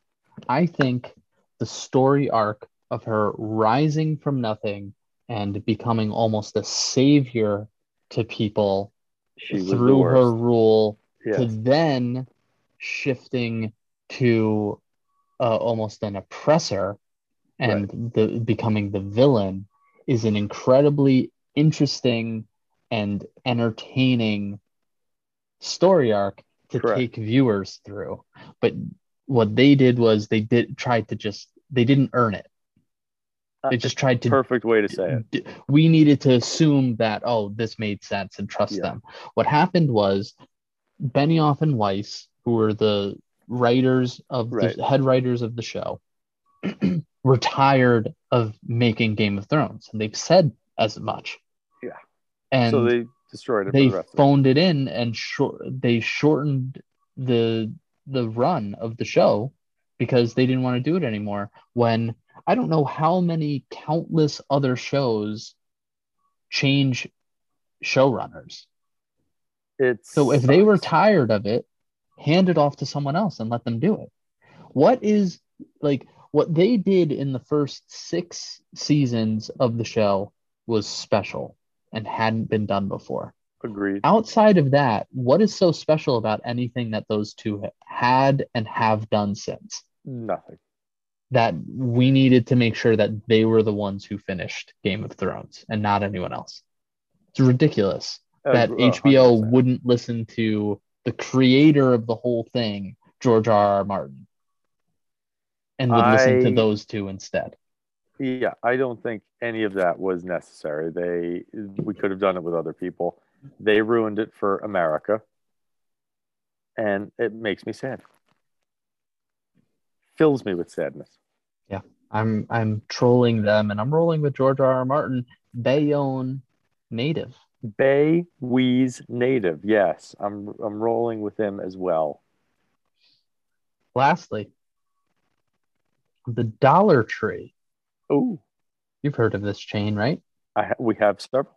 I think the story arc of her rising from nothing and becoming almost a savior to people She was through her rule to then shifting to uh, almost an oppressor and the becoming the villain is an incredibly interesting and entertaining story arc to Correct. take viewers through. But what they did was they did try to just they didn't earn it Uh, they just tried to Perfect way to say it. we needed to assume that oh this made sense and trust Yeah. them what happened was benioff and weiss who were the writers of Right. the head writers of the show were tired of making game of thrones and they've said as much Yeah. and so they destroyed it they the of it. phoned it in and short they shortened the the run of the show because they didn't want to do it anymore when i don't know how many countless other shows change showrunners It's so if they were tired of it hand it off to someone else and let them do it what is like what they did in the first 6 seasons of the show was special and hadn't been done before agreed. outside of that, what is so special about anything that those two had and have done since Nothing. That we needed to make sure that they were the ones who finished Game of Thrones and not anyone else? It's ridiculous that HBO 100%. wouldn't listen to the creator of the whole thing, George R. R. Martin, and would listen to those two instead. Yeah, I don't think any of that was necessary. They we could have done it with other people. They ruined it for America. And it makes me sad. Fills me with sadness. I'm I'm trolling them, and I'm rolling with George R. R. Martin, Bayonne native. Bay Wheeze native. Yes, I'm I'm rolling with him as well. Lastly, the Dollar Tree. Oh, You've heard of this chain, right? I ha- we have several.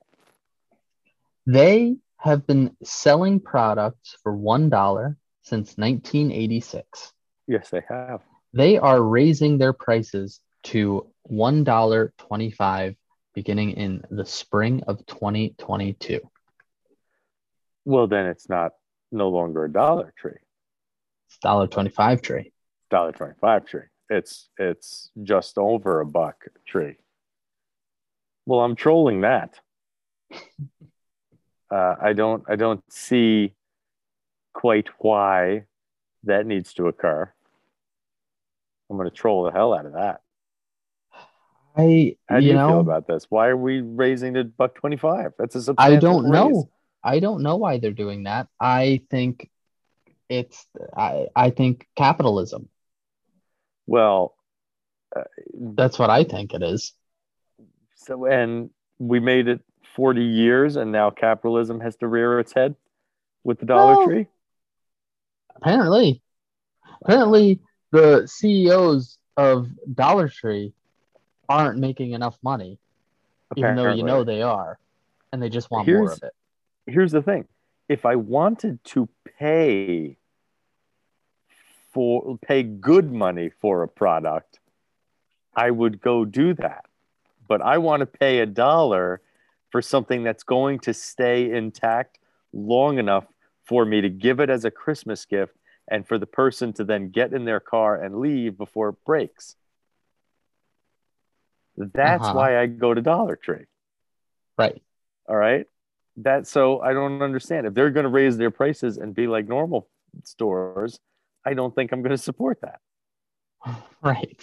They have been selling products for $1 since 1986. Yes, they have. They are raising their prices to $1.25 beginning in the spring of 2022. Well, then it's not no longer a Dollar Tree. It's $1.25 tree. Dollar twenty-five tree. It's it's just over a buck tree. Well, I'm trolling that. Uh, I don't I don't see quite why that needs to occur. I'm going to troll the hell out of that. I How do you you, know feel about this? Why are we raising to buck 25? That's a I don't raise. know. I don't know why they're doing that. I think it's I I think capitalism. Well, uh, That's what I think it is. so and we made it 40 years and now capitalism has to rear its head with the Dollar Well, Tree? Apparently, apparently the CEOs of Dollar Tree aren't making enough money, even though you know they are, and they just want more of it. here's the thing. If i wanted to pay for pay good money for a product i would go do that. But i want to pay a dollar for something that's going to stay intact long enough for me to give it as a christmas gift and for the person to then get in their car and leave before it breaks that's Uh-huh. why i go to dollar tree Right. all right. That so I don't understand. If they're going to raise their prices and be like normal stores, I don't think I'm going to support that. Right.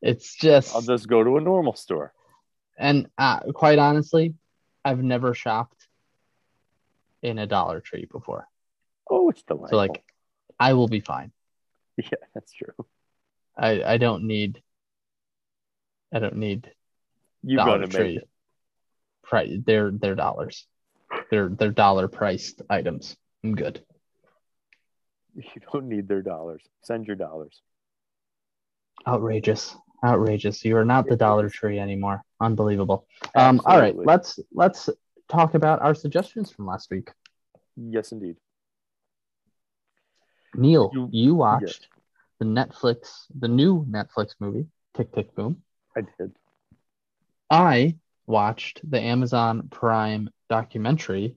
It's just I'll just go to a normal store. And uh, quite honestly, I've never shopped in a Dollar Tree before. Oh, it's delightful. So like I will be fine. yeah, that's true. I, I don't need I don't need You Dollar to Tree. make it. Pri- they're they're dollars. They're they're dollar priced items. I'm good. You don't need their dollars. Send your dollars. Outrageous. Outrageous. You are not the Dollar Tree anymore. Unbelievable. Um all right, let's let's talk about our suggestions from last week. Yes, indeed. Neil, You- you, watched the Netflix, the new Netflix movie, Tick Tick Boom. I did. I watched the Amazon Prime documentary,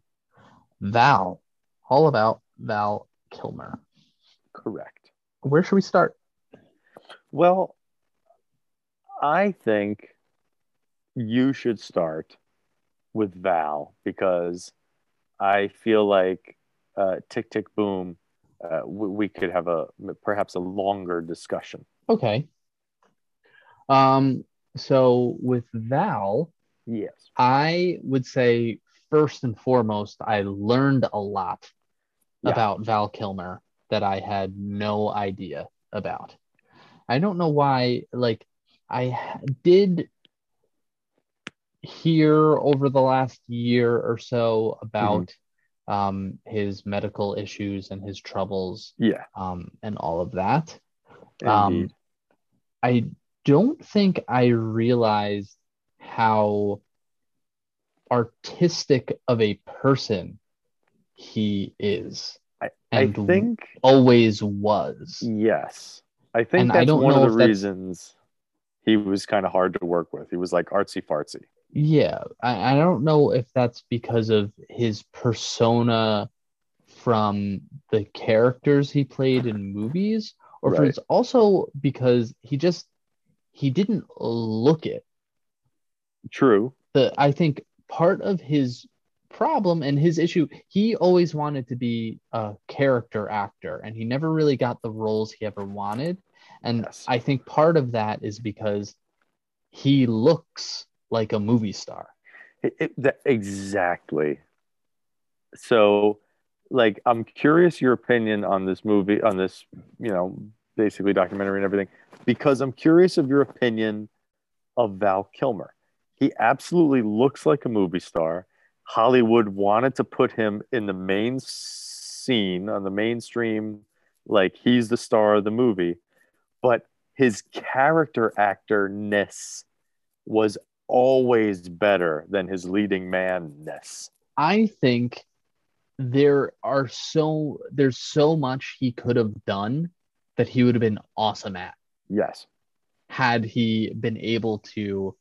Val, all about Val Kilmer. Correct. Where should we start? Well, I think you should start with Val because I feel like uh, Tick Tick Boom, uh, we, we could have a perhaps a longer discussion. Okay. Um, so with Val, Yes. I would say first and foremost, I learned a lot Yeah. about Val Kilmer that I had no idea about. I don't know why, like, I did hear over the last year or so about um, his medical issues and his troubles Yeah. um, and all of that. Indeed. Um, I don't think I realized how artistic of a person he is I and think always was. yes. I think And I that's don't one of the reasons he was kind of hard to work with. He was like artsy fartsy. Yeah, I, I don't know if that's because of his persona from the characters he played in movies, or if it's also because he just he didn't look it. True. the I think part of his problem and his issue, he always wanted to be a character actor and he never really got the roles he ever wanted. And Yes. I think part of that is because he looks like a movie star. It, it- that, exactly. So, like, I'm curious your opinion on this movie, on this, you know, basically documentary and everything, because I'm curious of your opinion of Val Kilmer. He absolutely looks like a movie star. Hollywood wanted to put him in the main scene, on the mainstream, like he's the star of the movie, but his character actor ness was always better than his leading man-ness. I think there are so there's so much he could have done that he would have been awesome at. Yes. had he been able to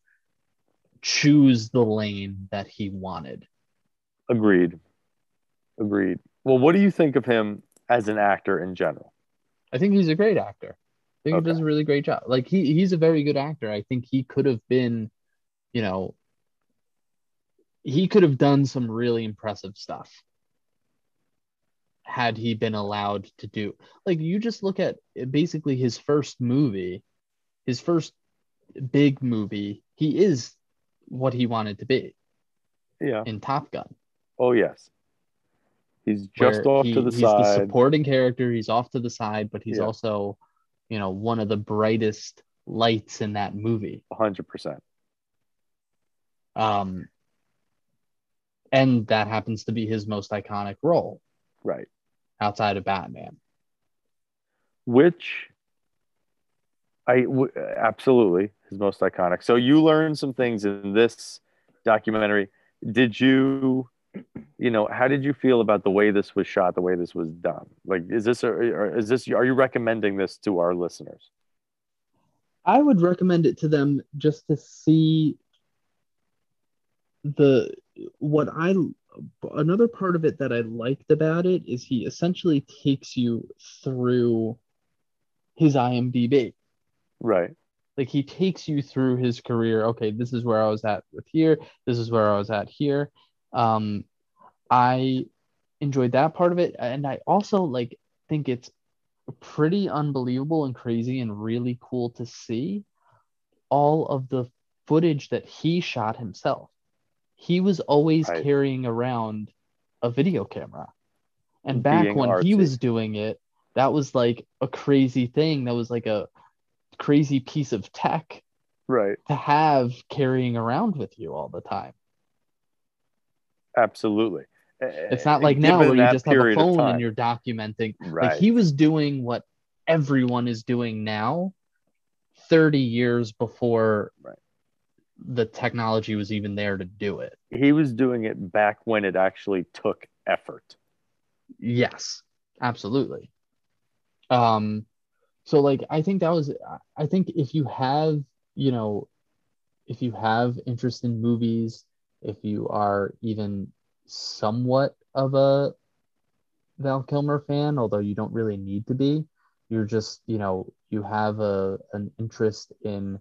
choose the lane that he wanted. Agreed. Agreed. Well, what do you think of him as an actor in general? I think he's a great actor. I think Okay. he does a really great job. Like he he's a very good actor. I think he could have been, you know, he could have done some really impressive stuff. had he been allowed to do like you just look at basically his first movie his first big movie he is what he wanted to be Yeah. in top gun Oh yes. He's just where off he- to the he's the supporting character he's off to the side but he's Yeah. also you know one of the brightest lights in that movie hundred percent. Um and that happens to be his most iconic role Right. outside of batman Which I w- absolutely his most iconic. So you learned some things in this documentary. Did you, you know, how did you feel about the way this was shot, the way this was done? Like, is this, a, or is this, are you recommending this to our listeners? I would recommend it to them just to see the what I another part of it that I liked about it is he essentially takes you through his IMDb. Right. Like he takes you through his career. Okay, this is where I was at with here. This is where I was at here. Um, I enjoyed that part of it, and I also like think it's pretty unbelievable and crazy and really cool to see all of the footage that he shot himself. He was always Right. carrying around a video camera. And back Being when he was doing it, that was like a crazy thing. That was like a crazy piece of tech Right. to have carrying around with you all the time. Absolutely. It's not like now where you just have a phone and you're documenting. right. Like he was doing what everyone is doing now 30 years before Right. The technology was even there to do it. he was doing it back when it actually took effort. Yes, absolutely. Um, so like I think that was I think if you have, you know, if you have interest in movies, if you are even somewhat of a Val Kilmer fan, although you don't really need to be, you're just, you know, you have a an interest in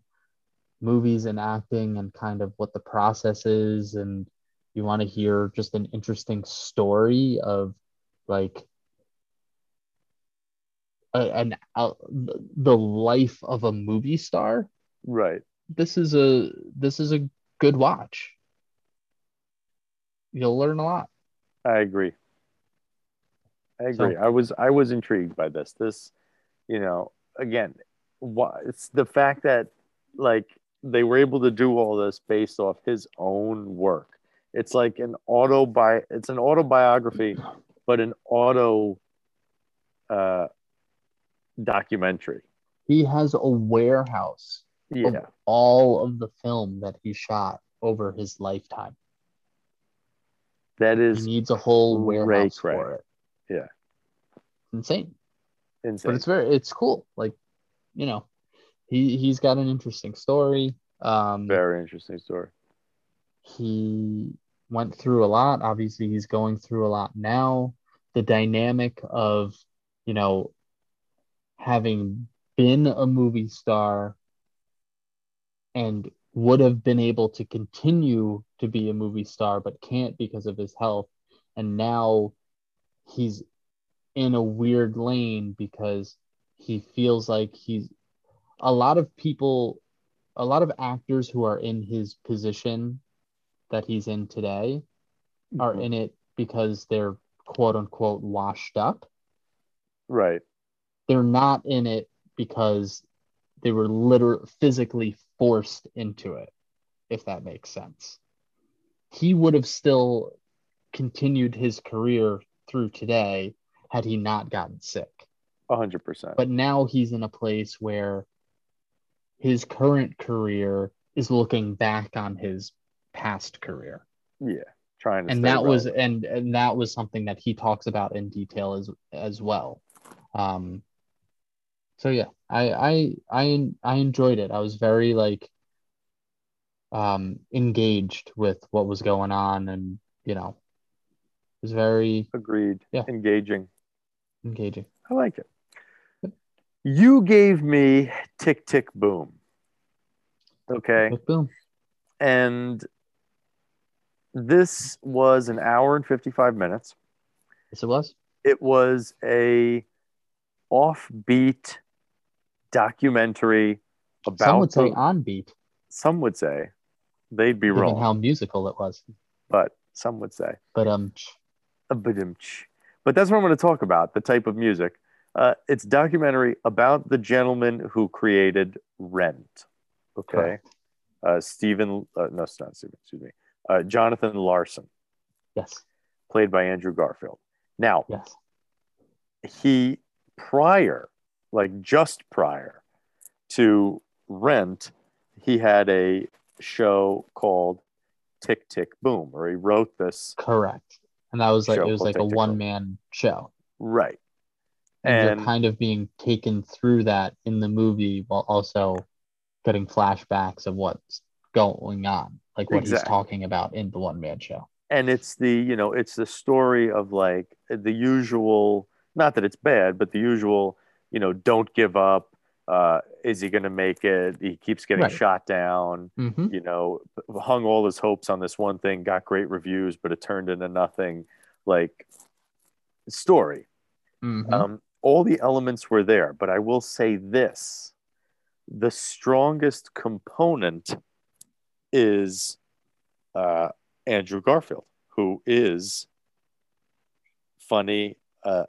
movies and acting and kind of what the process is and you want to hear just an interesting story of like a, an out the life of a movie star Right. this is a this is a good watch you'll learn a lot I agree. I So- agree. I was I was intrigued by this. This, you know, again, why it's the fact that like they were able to do all this based off his own work. It's like an auto bi it's an autobiography, but an auto uh documentary. he has a warehouse Yeah. of all of the film that he shot over his lifetime That is he needs a whole warehouse cray. for it Yeah. insane insane. but it's very it's cool like you know he he's got an interesting story. Um Very interesting story. he went through a lot. Obviously he's going through a lot now. The dynamic of you know having been a movie star and would have been able to continue to be a movie star but can't because of his health. And now he's in a weird lane because he feels like he's a lot of people a lot of actors who are in his position that he's in today are Mhm. in it because they're quote unquote washed up Right. they're not in it because they were literally physically forced into it, if that makes sense. He would have still continued his career through today had he not gotten sick. A hundred percent. But now he's in a place where his current career is looking back on his past career. Yeah. Trying to and that was and and that was something that he talks about in detail as as well um so yeah i i i i enjoyed it i was very like um engaged with what was going on and you know it was very agreed. Yeah. Engaging. engaging I like it. You gave me Tick Tick Boom. Okay. Boom And this was an hour and 55 minutes. yes it was It was a offbeat documentary about Some would say the- on beat, some would say they'd be given wrong, how musical it was. but some would say But um, a. But that's what I'm going to talk about the type of music. Uh, it's documentary about the gentleman who created Rent. Okay, uh, Stephen. Uh, no, it's not Stephen. Excuse me. Uh, Jonathan Larson, yes, played by Andrew Garfield. Now yes, he prior, like just prior to Rent, he had a show called Tick Tick Boom, or he wrote this correct. And that was like it was like a Tick, Tick, Boom. one man show. right. And, you're kind of being taken through that in the movie while also getting flashbacks of what's going on, like what he's talking about in the one man show. and it's the you know it's the story of like the usual not that it's bad but the usual you know don't give up uh is he gonna make it he keeps getting Right. shot down Mm-hmm. you know hung all his hopes on this one thing got great reviews but it turned into nothing like story Mm-hmm. um all the elements were there but i will say this the strongest component is uh, Andrew Garfield, who is funny, uh,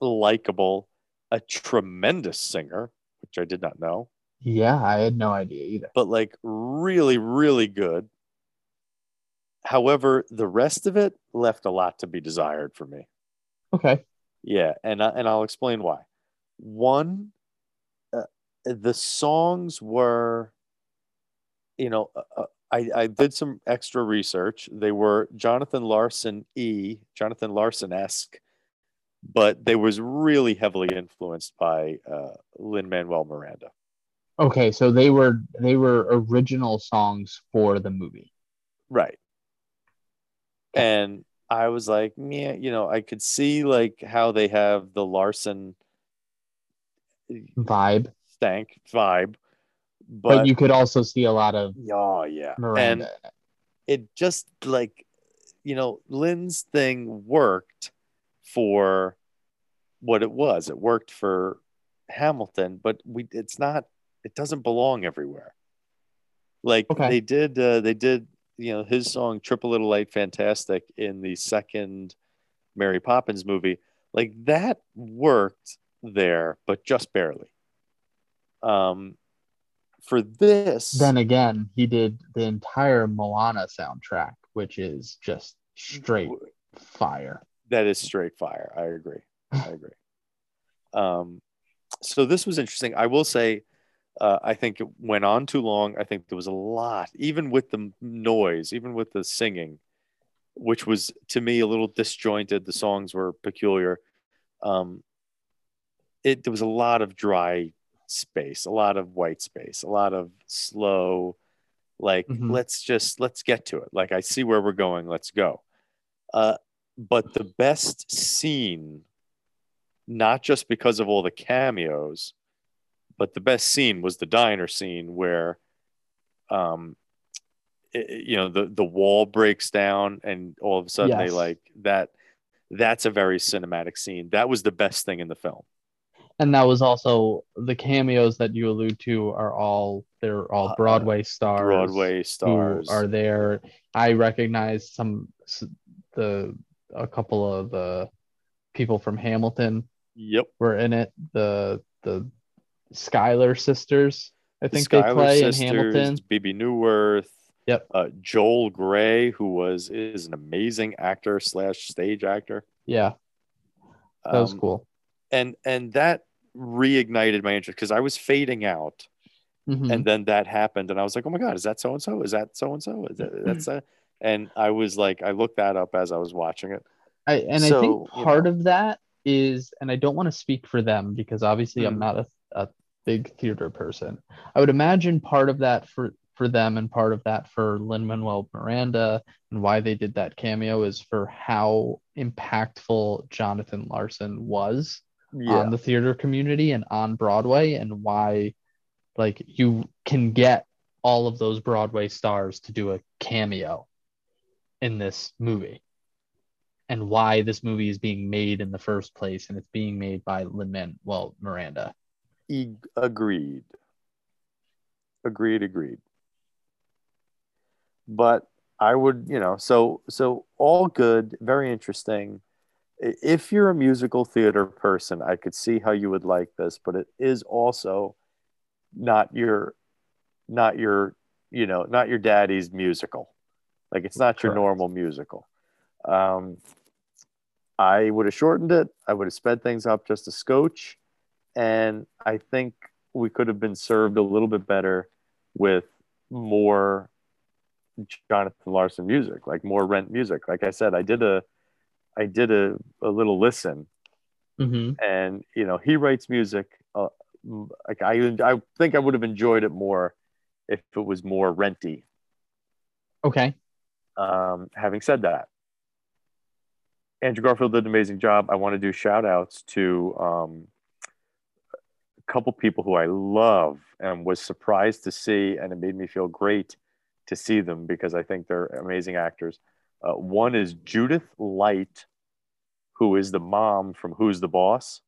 likable, a tremendous singer, which I did not know, yeah, I had no idea either. but like really, really good. However, the rest of it left a lot to be desired for me. Okay. Yeah, and I, and I'll explain why. One, uh, the songs were, you know, uh, uh, I I did some extra research. They were Jonathan Larson e Jonathan Larson esque, but they was really heavily influenced by uh, Lin Manuel Miranda. Okay, so they were they were original songs for the movie. Right. And I was like, yeah, you know, I could see like how they have the Larson Vibe. stank vibe, But, but, you could also see a lot of oh yeah, Miranda. and it just like you know, Lin's thing worked for what it was. It worked for Hamilton, but we it's not. It doesn't belong everywhere. Like Okay. they did, uh, they did. You know, his song "Trip a Little Light Fantastic" in the second Mary Poppins movie, like that worked there, but just barely. Um, for this, then again, he did the entire Moana soundtrack, which is just straight fire. That is straight fire. I agree. I agree. Um, so this was interesting. I will say, uh, I think it went on too long. I think there was a lot, even with the noise, even with the singing, which was to me a little disjointed. The songs were peculiar. Um, it there was a lot of dry space, a lot of white space, a lot of slow. Like Mhm. let's just let's get to it. Like I see where we're going. Let's go. Uh, but the best scene, not just because of all the cameos, but the best scene was the diner scene where, um, it- you know, the the wall breaks down and all of a sudden they like that. That's a very cinematic scene. That was the best thing in the film. And that was also the cameos that you allude to are all they're all Uh, Broadway stars. Broadway stars. are there. I recognize some the a couple of the people from Hamilton Yep. were in it. The the Schuyler sisters, I The think they Schuyler play sisters, in Hamilton. Bebe Neuwirth. Yep. Uh, Joel Grey, who was is an amazing actor slash stage actor. Yeah, that was Um, cool. and and that reignited my interest because I was fading out, Mhm. and then that happened, and I was like, oh my god, is that so and so? Is that so and so? Is that that's a? And I was like, I looked that up as I was watching it. I, and I So, think you part know. of that is, and I don't want to speak for them because obviously I'm Mm. not a, a big theater person. I would imagine part of that for for them and part of that for Lin Manuel Miranda and why they did that cameo is for how impactful Jonathan Larson was on the theater community and on Broadway and why like you can get all of those Broadway stars to do a cameo in this movie. and why this movie is being made in the first place, and it's being made by Lin Manuel Miranda. E- agreed. Agreed. Agreed. But I would, you know, so so all good, very interesting. If you're a musical theater person, I could see how you would like this, but it is also not your not your, you know, not your daddy's musical. Like it's not your normal musical. Um I would have shortened it. I would have sped things up just a scotch. And I think we could have been served a little bit better with more Jonathan Larson music, like more rent music. Like I said, I did a I did a, a little listen Mm-hmm. and you know, he writes music uh, like I I think I would have enjoyed it more if it was more renty. Okay. Um, having said that, Andrew Garfield did an amazing job. I want to do shout outs to um, couple people who I love and was surprised to see, and it made me feel great to see them because I think they're amazing actors. Uh, one is Judith Light, who is the mom from Who's the Boss.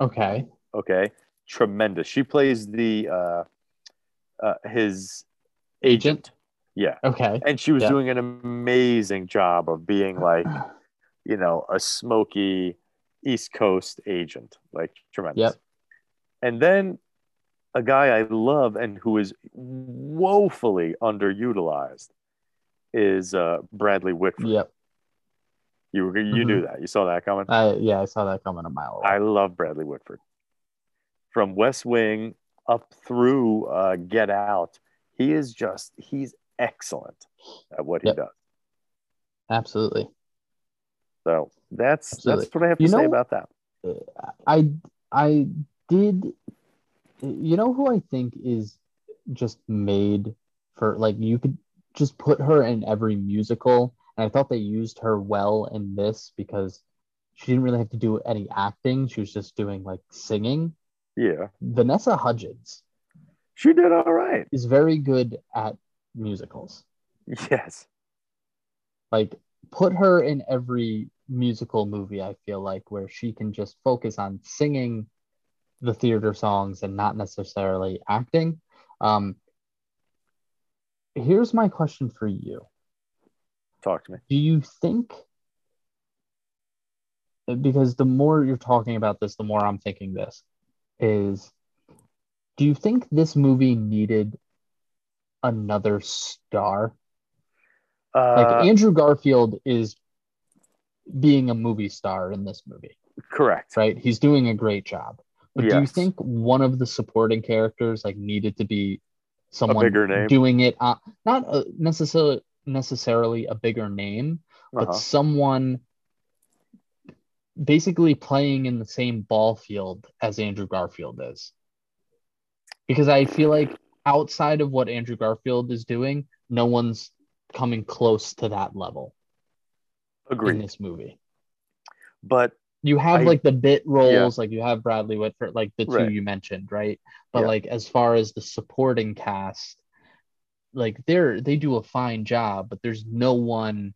Okay. Okay, tremendous. She plays the uh, uh, his Agent. Yeah, Okay. and she was Yeah. doing an amazing job of being like you know a smoky east coast agent like tremendous Yep. And then a guy i love and who is woefully underutilized is uh, bradley whitford Yep. you you knew that you saw that coming I yeah, I saw that coming a mile away. i love bradley whitford from west wing up through uh, get out he is just he's excellent at what he Yep. does Absolutely. so that's Absolutely. that's what i have to You say about that I I did you know who I think is just made for like you could just put her in every musical and I thought they used her well in this because she didn't really have to do any acting she was just doing like singing yeah Vanessa Hudgens She did all right. is very good at musicals Yes. like put her in every musical movie i feel like where she can just focus on singing the theater songs and not necessarily acting um here's my question for you Talk to me. do you think because the more you're talking about this the more i'm thinking this is do you think this movie needed another star like Uh, Andrew Garfield is being a movie star in this movie, correct. right? He's doing a great job. But do you think one of the supporting characters like needed to be someone doing it uh, not a, necessarily necessarily a bigger name, but Uh-huh. someone basically playing in the same ball field as Andrew Garfield is? Because I feel like outside of what Andrew Garfield is doing, no one's coming close to that level in Agreed. this movie. But You have I- like the bit roles, like you have Bradley Whitford, like the two Right. you mentioned, right? But Yeah. like as far as the supporting cast, like they're they do a fine job, but there's no one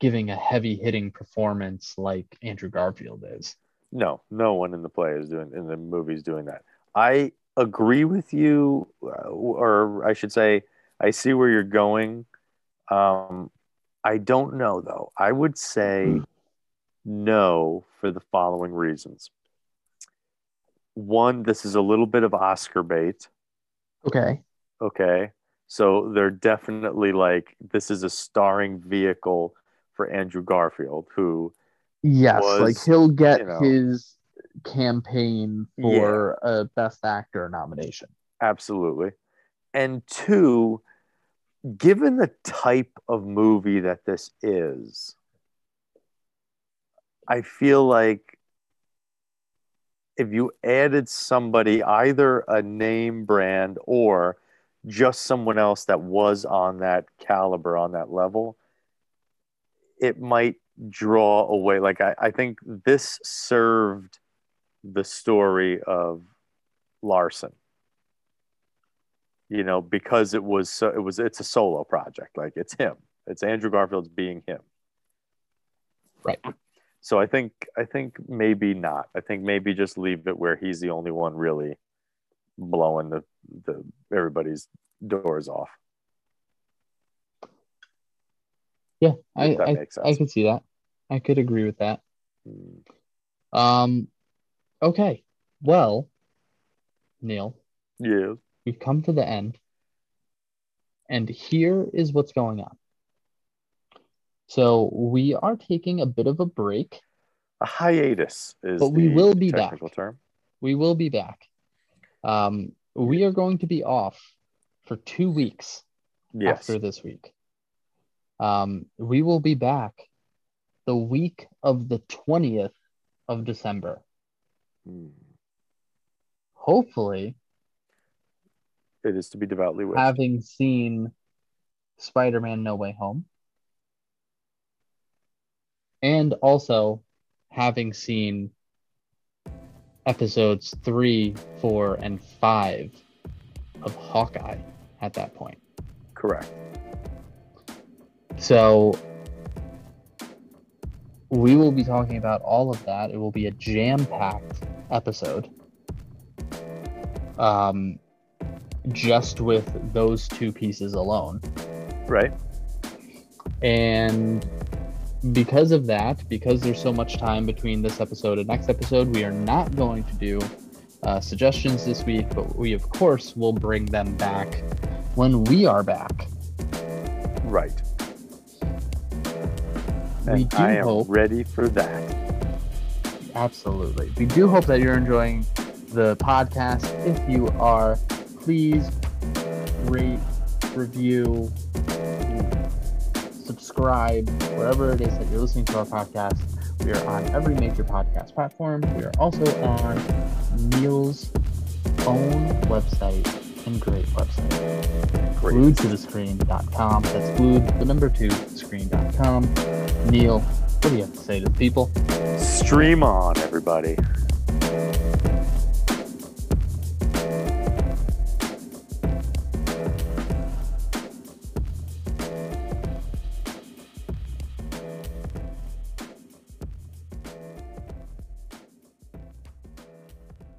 giving a heavy hitting performance like Andrew Garfield is. no, no one in the play is doing in the movie is doing that. I agree with you, uh, or I should say, I see where you're going. Um, I don't know though. I would say no for the following reasons. One, this is a little bit of Oscar bait. Okay. Okay. So they're definitely like, this is a starring vehicle for Andrew Garfield, who, Yes, was, like he'll get you know- his campaign for a best actor nomination. absolutely. And two, given the type of movie that this is, I feel like if you added somebody, either a name brand or just someone else that was on that caliber, on that level, it might draw away. Like, I, I think this served the story of Larson. You know, because it was so, it was it's a solo project. Like it's him. It's Andrew Garfield's being him. Right. So I think I think maybe not. I think maybe just leave it where he's the only one really blowing the the everybody's doors off. Yeah, I I, I could see that. I could agree with that. Mm, Um, okay. Well, Neil, Yeah. we've come to the end, and here is what's going on. So we are taking a bit of a break. A hiatus is But we will be technical back. term. We will be back. Um, we are going to be off for two weeks Yes. after this week. Um, we will be back the week of the 20th of December. Mm. Hopefully, It is to be devoutly wished. having seen Spider-Man No Way Home and also having seen episodes 3, 4 and 5 of Hawkeye at that point. Correct. So we will be talking about all of that. It will be a jam-packed episode. Um just with those two pieces alone. Right. And because of that, because there's so much time between this episode and next episode, we are not going to do uh, suggestions this week, but we, of course, will bring them back when we are back. Right. We And do I am hope- ready for that. Absolutely. We do hope that you're enjoying the podcast. If you are, please rate, review, subscribe, wherever it is that you're listening to our podcast. We are on every major podcast platform. We are also on Neil's own website and great website, Great. glued to the screen.com. That's glued, the number two, screen.com. Neil, what do you have to say to the people? Stream on, everybody.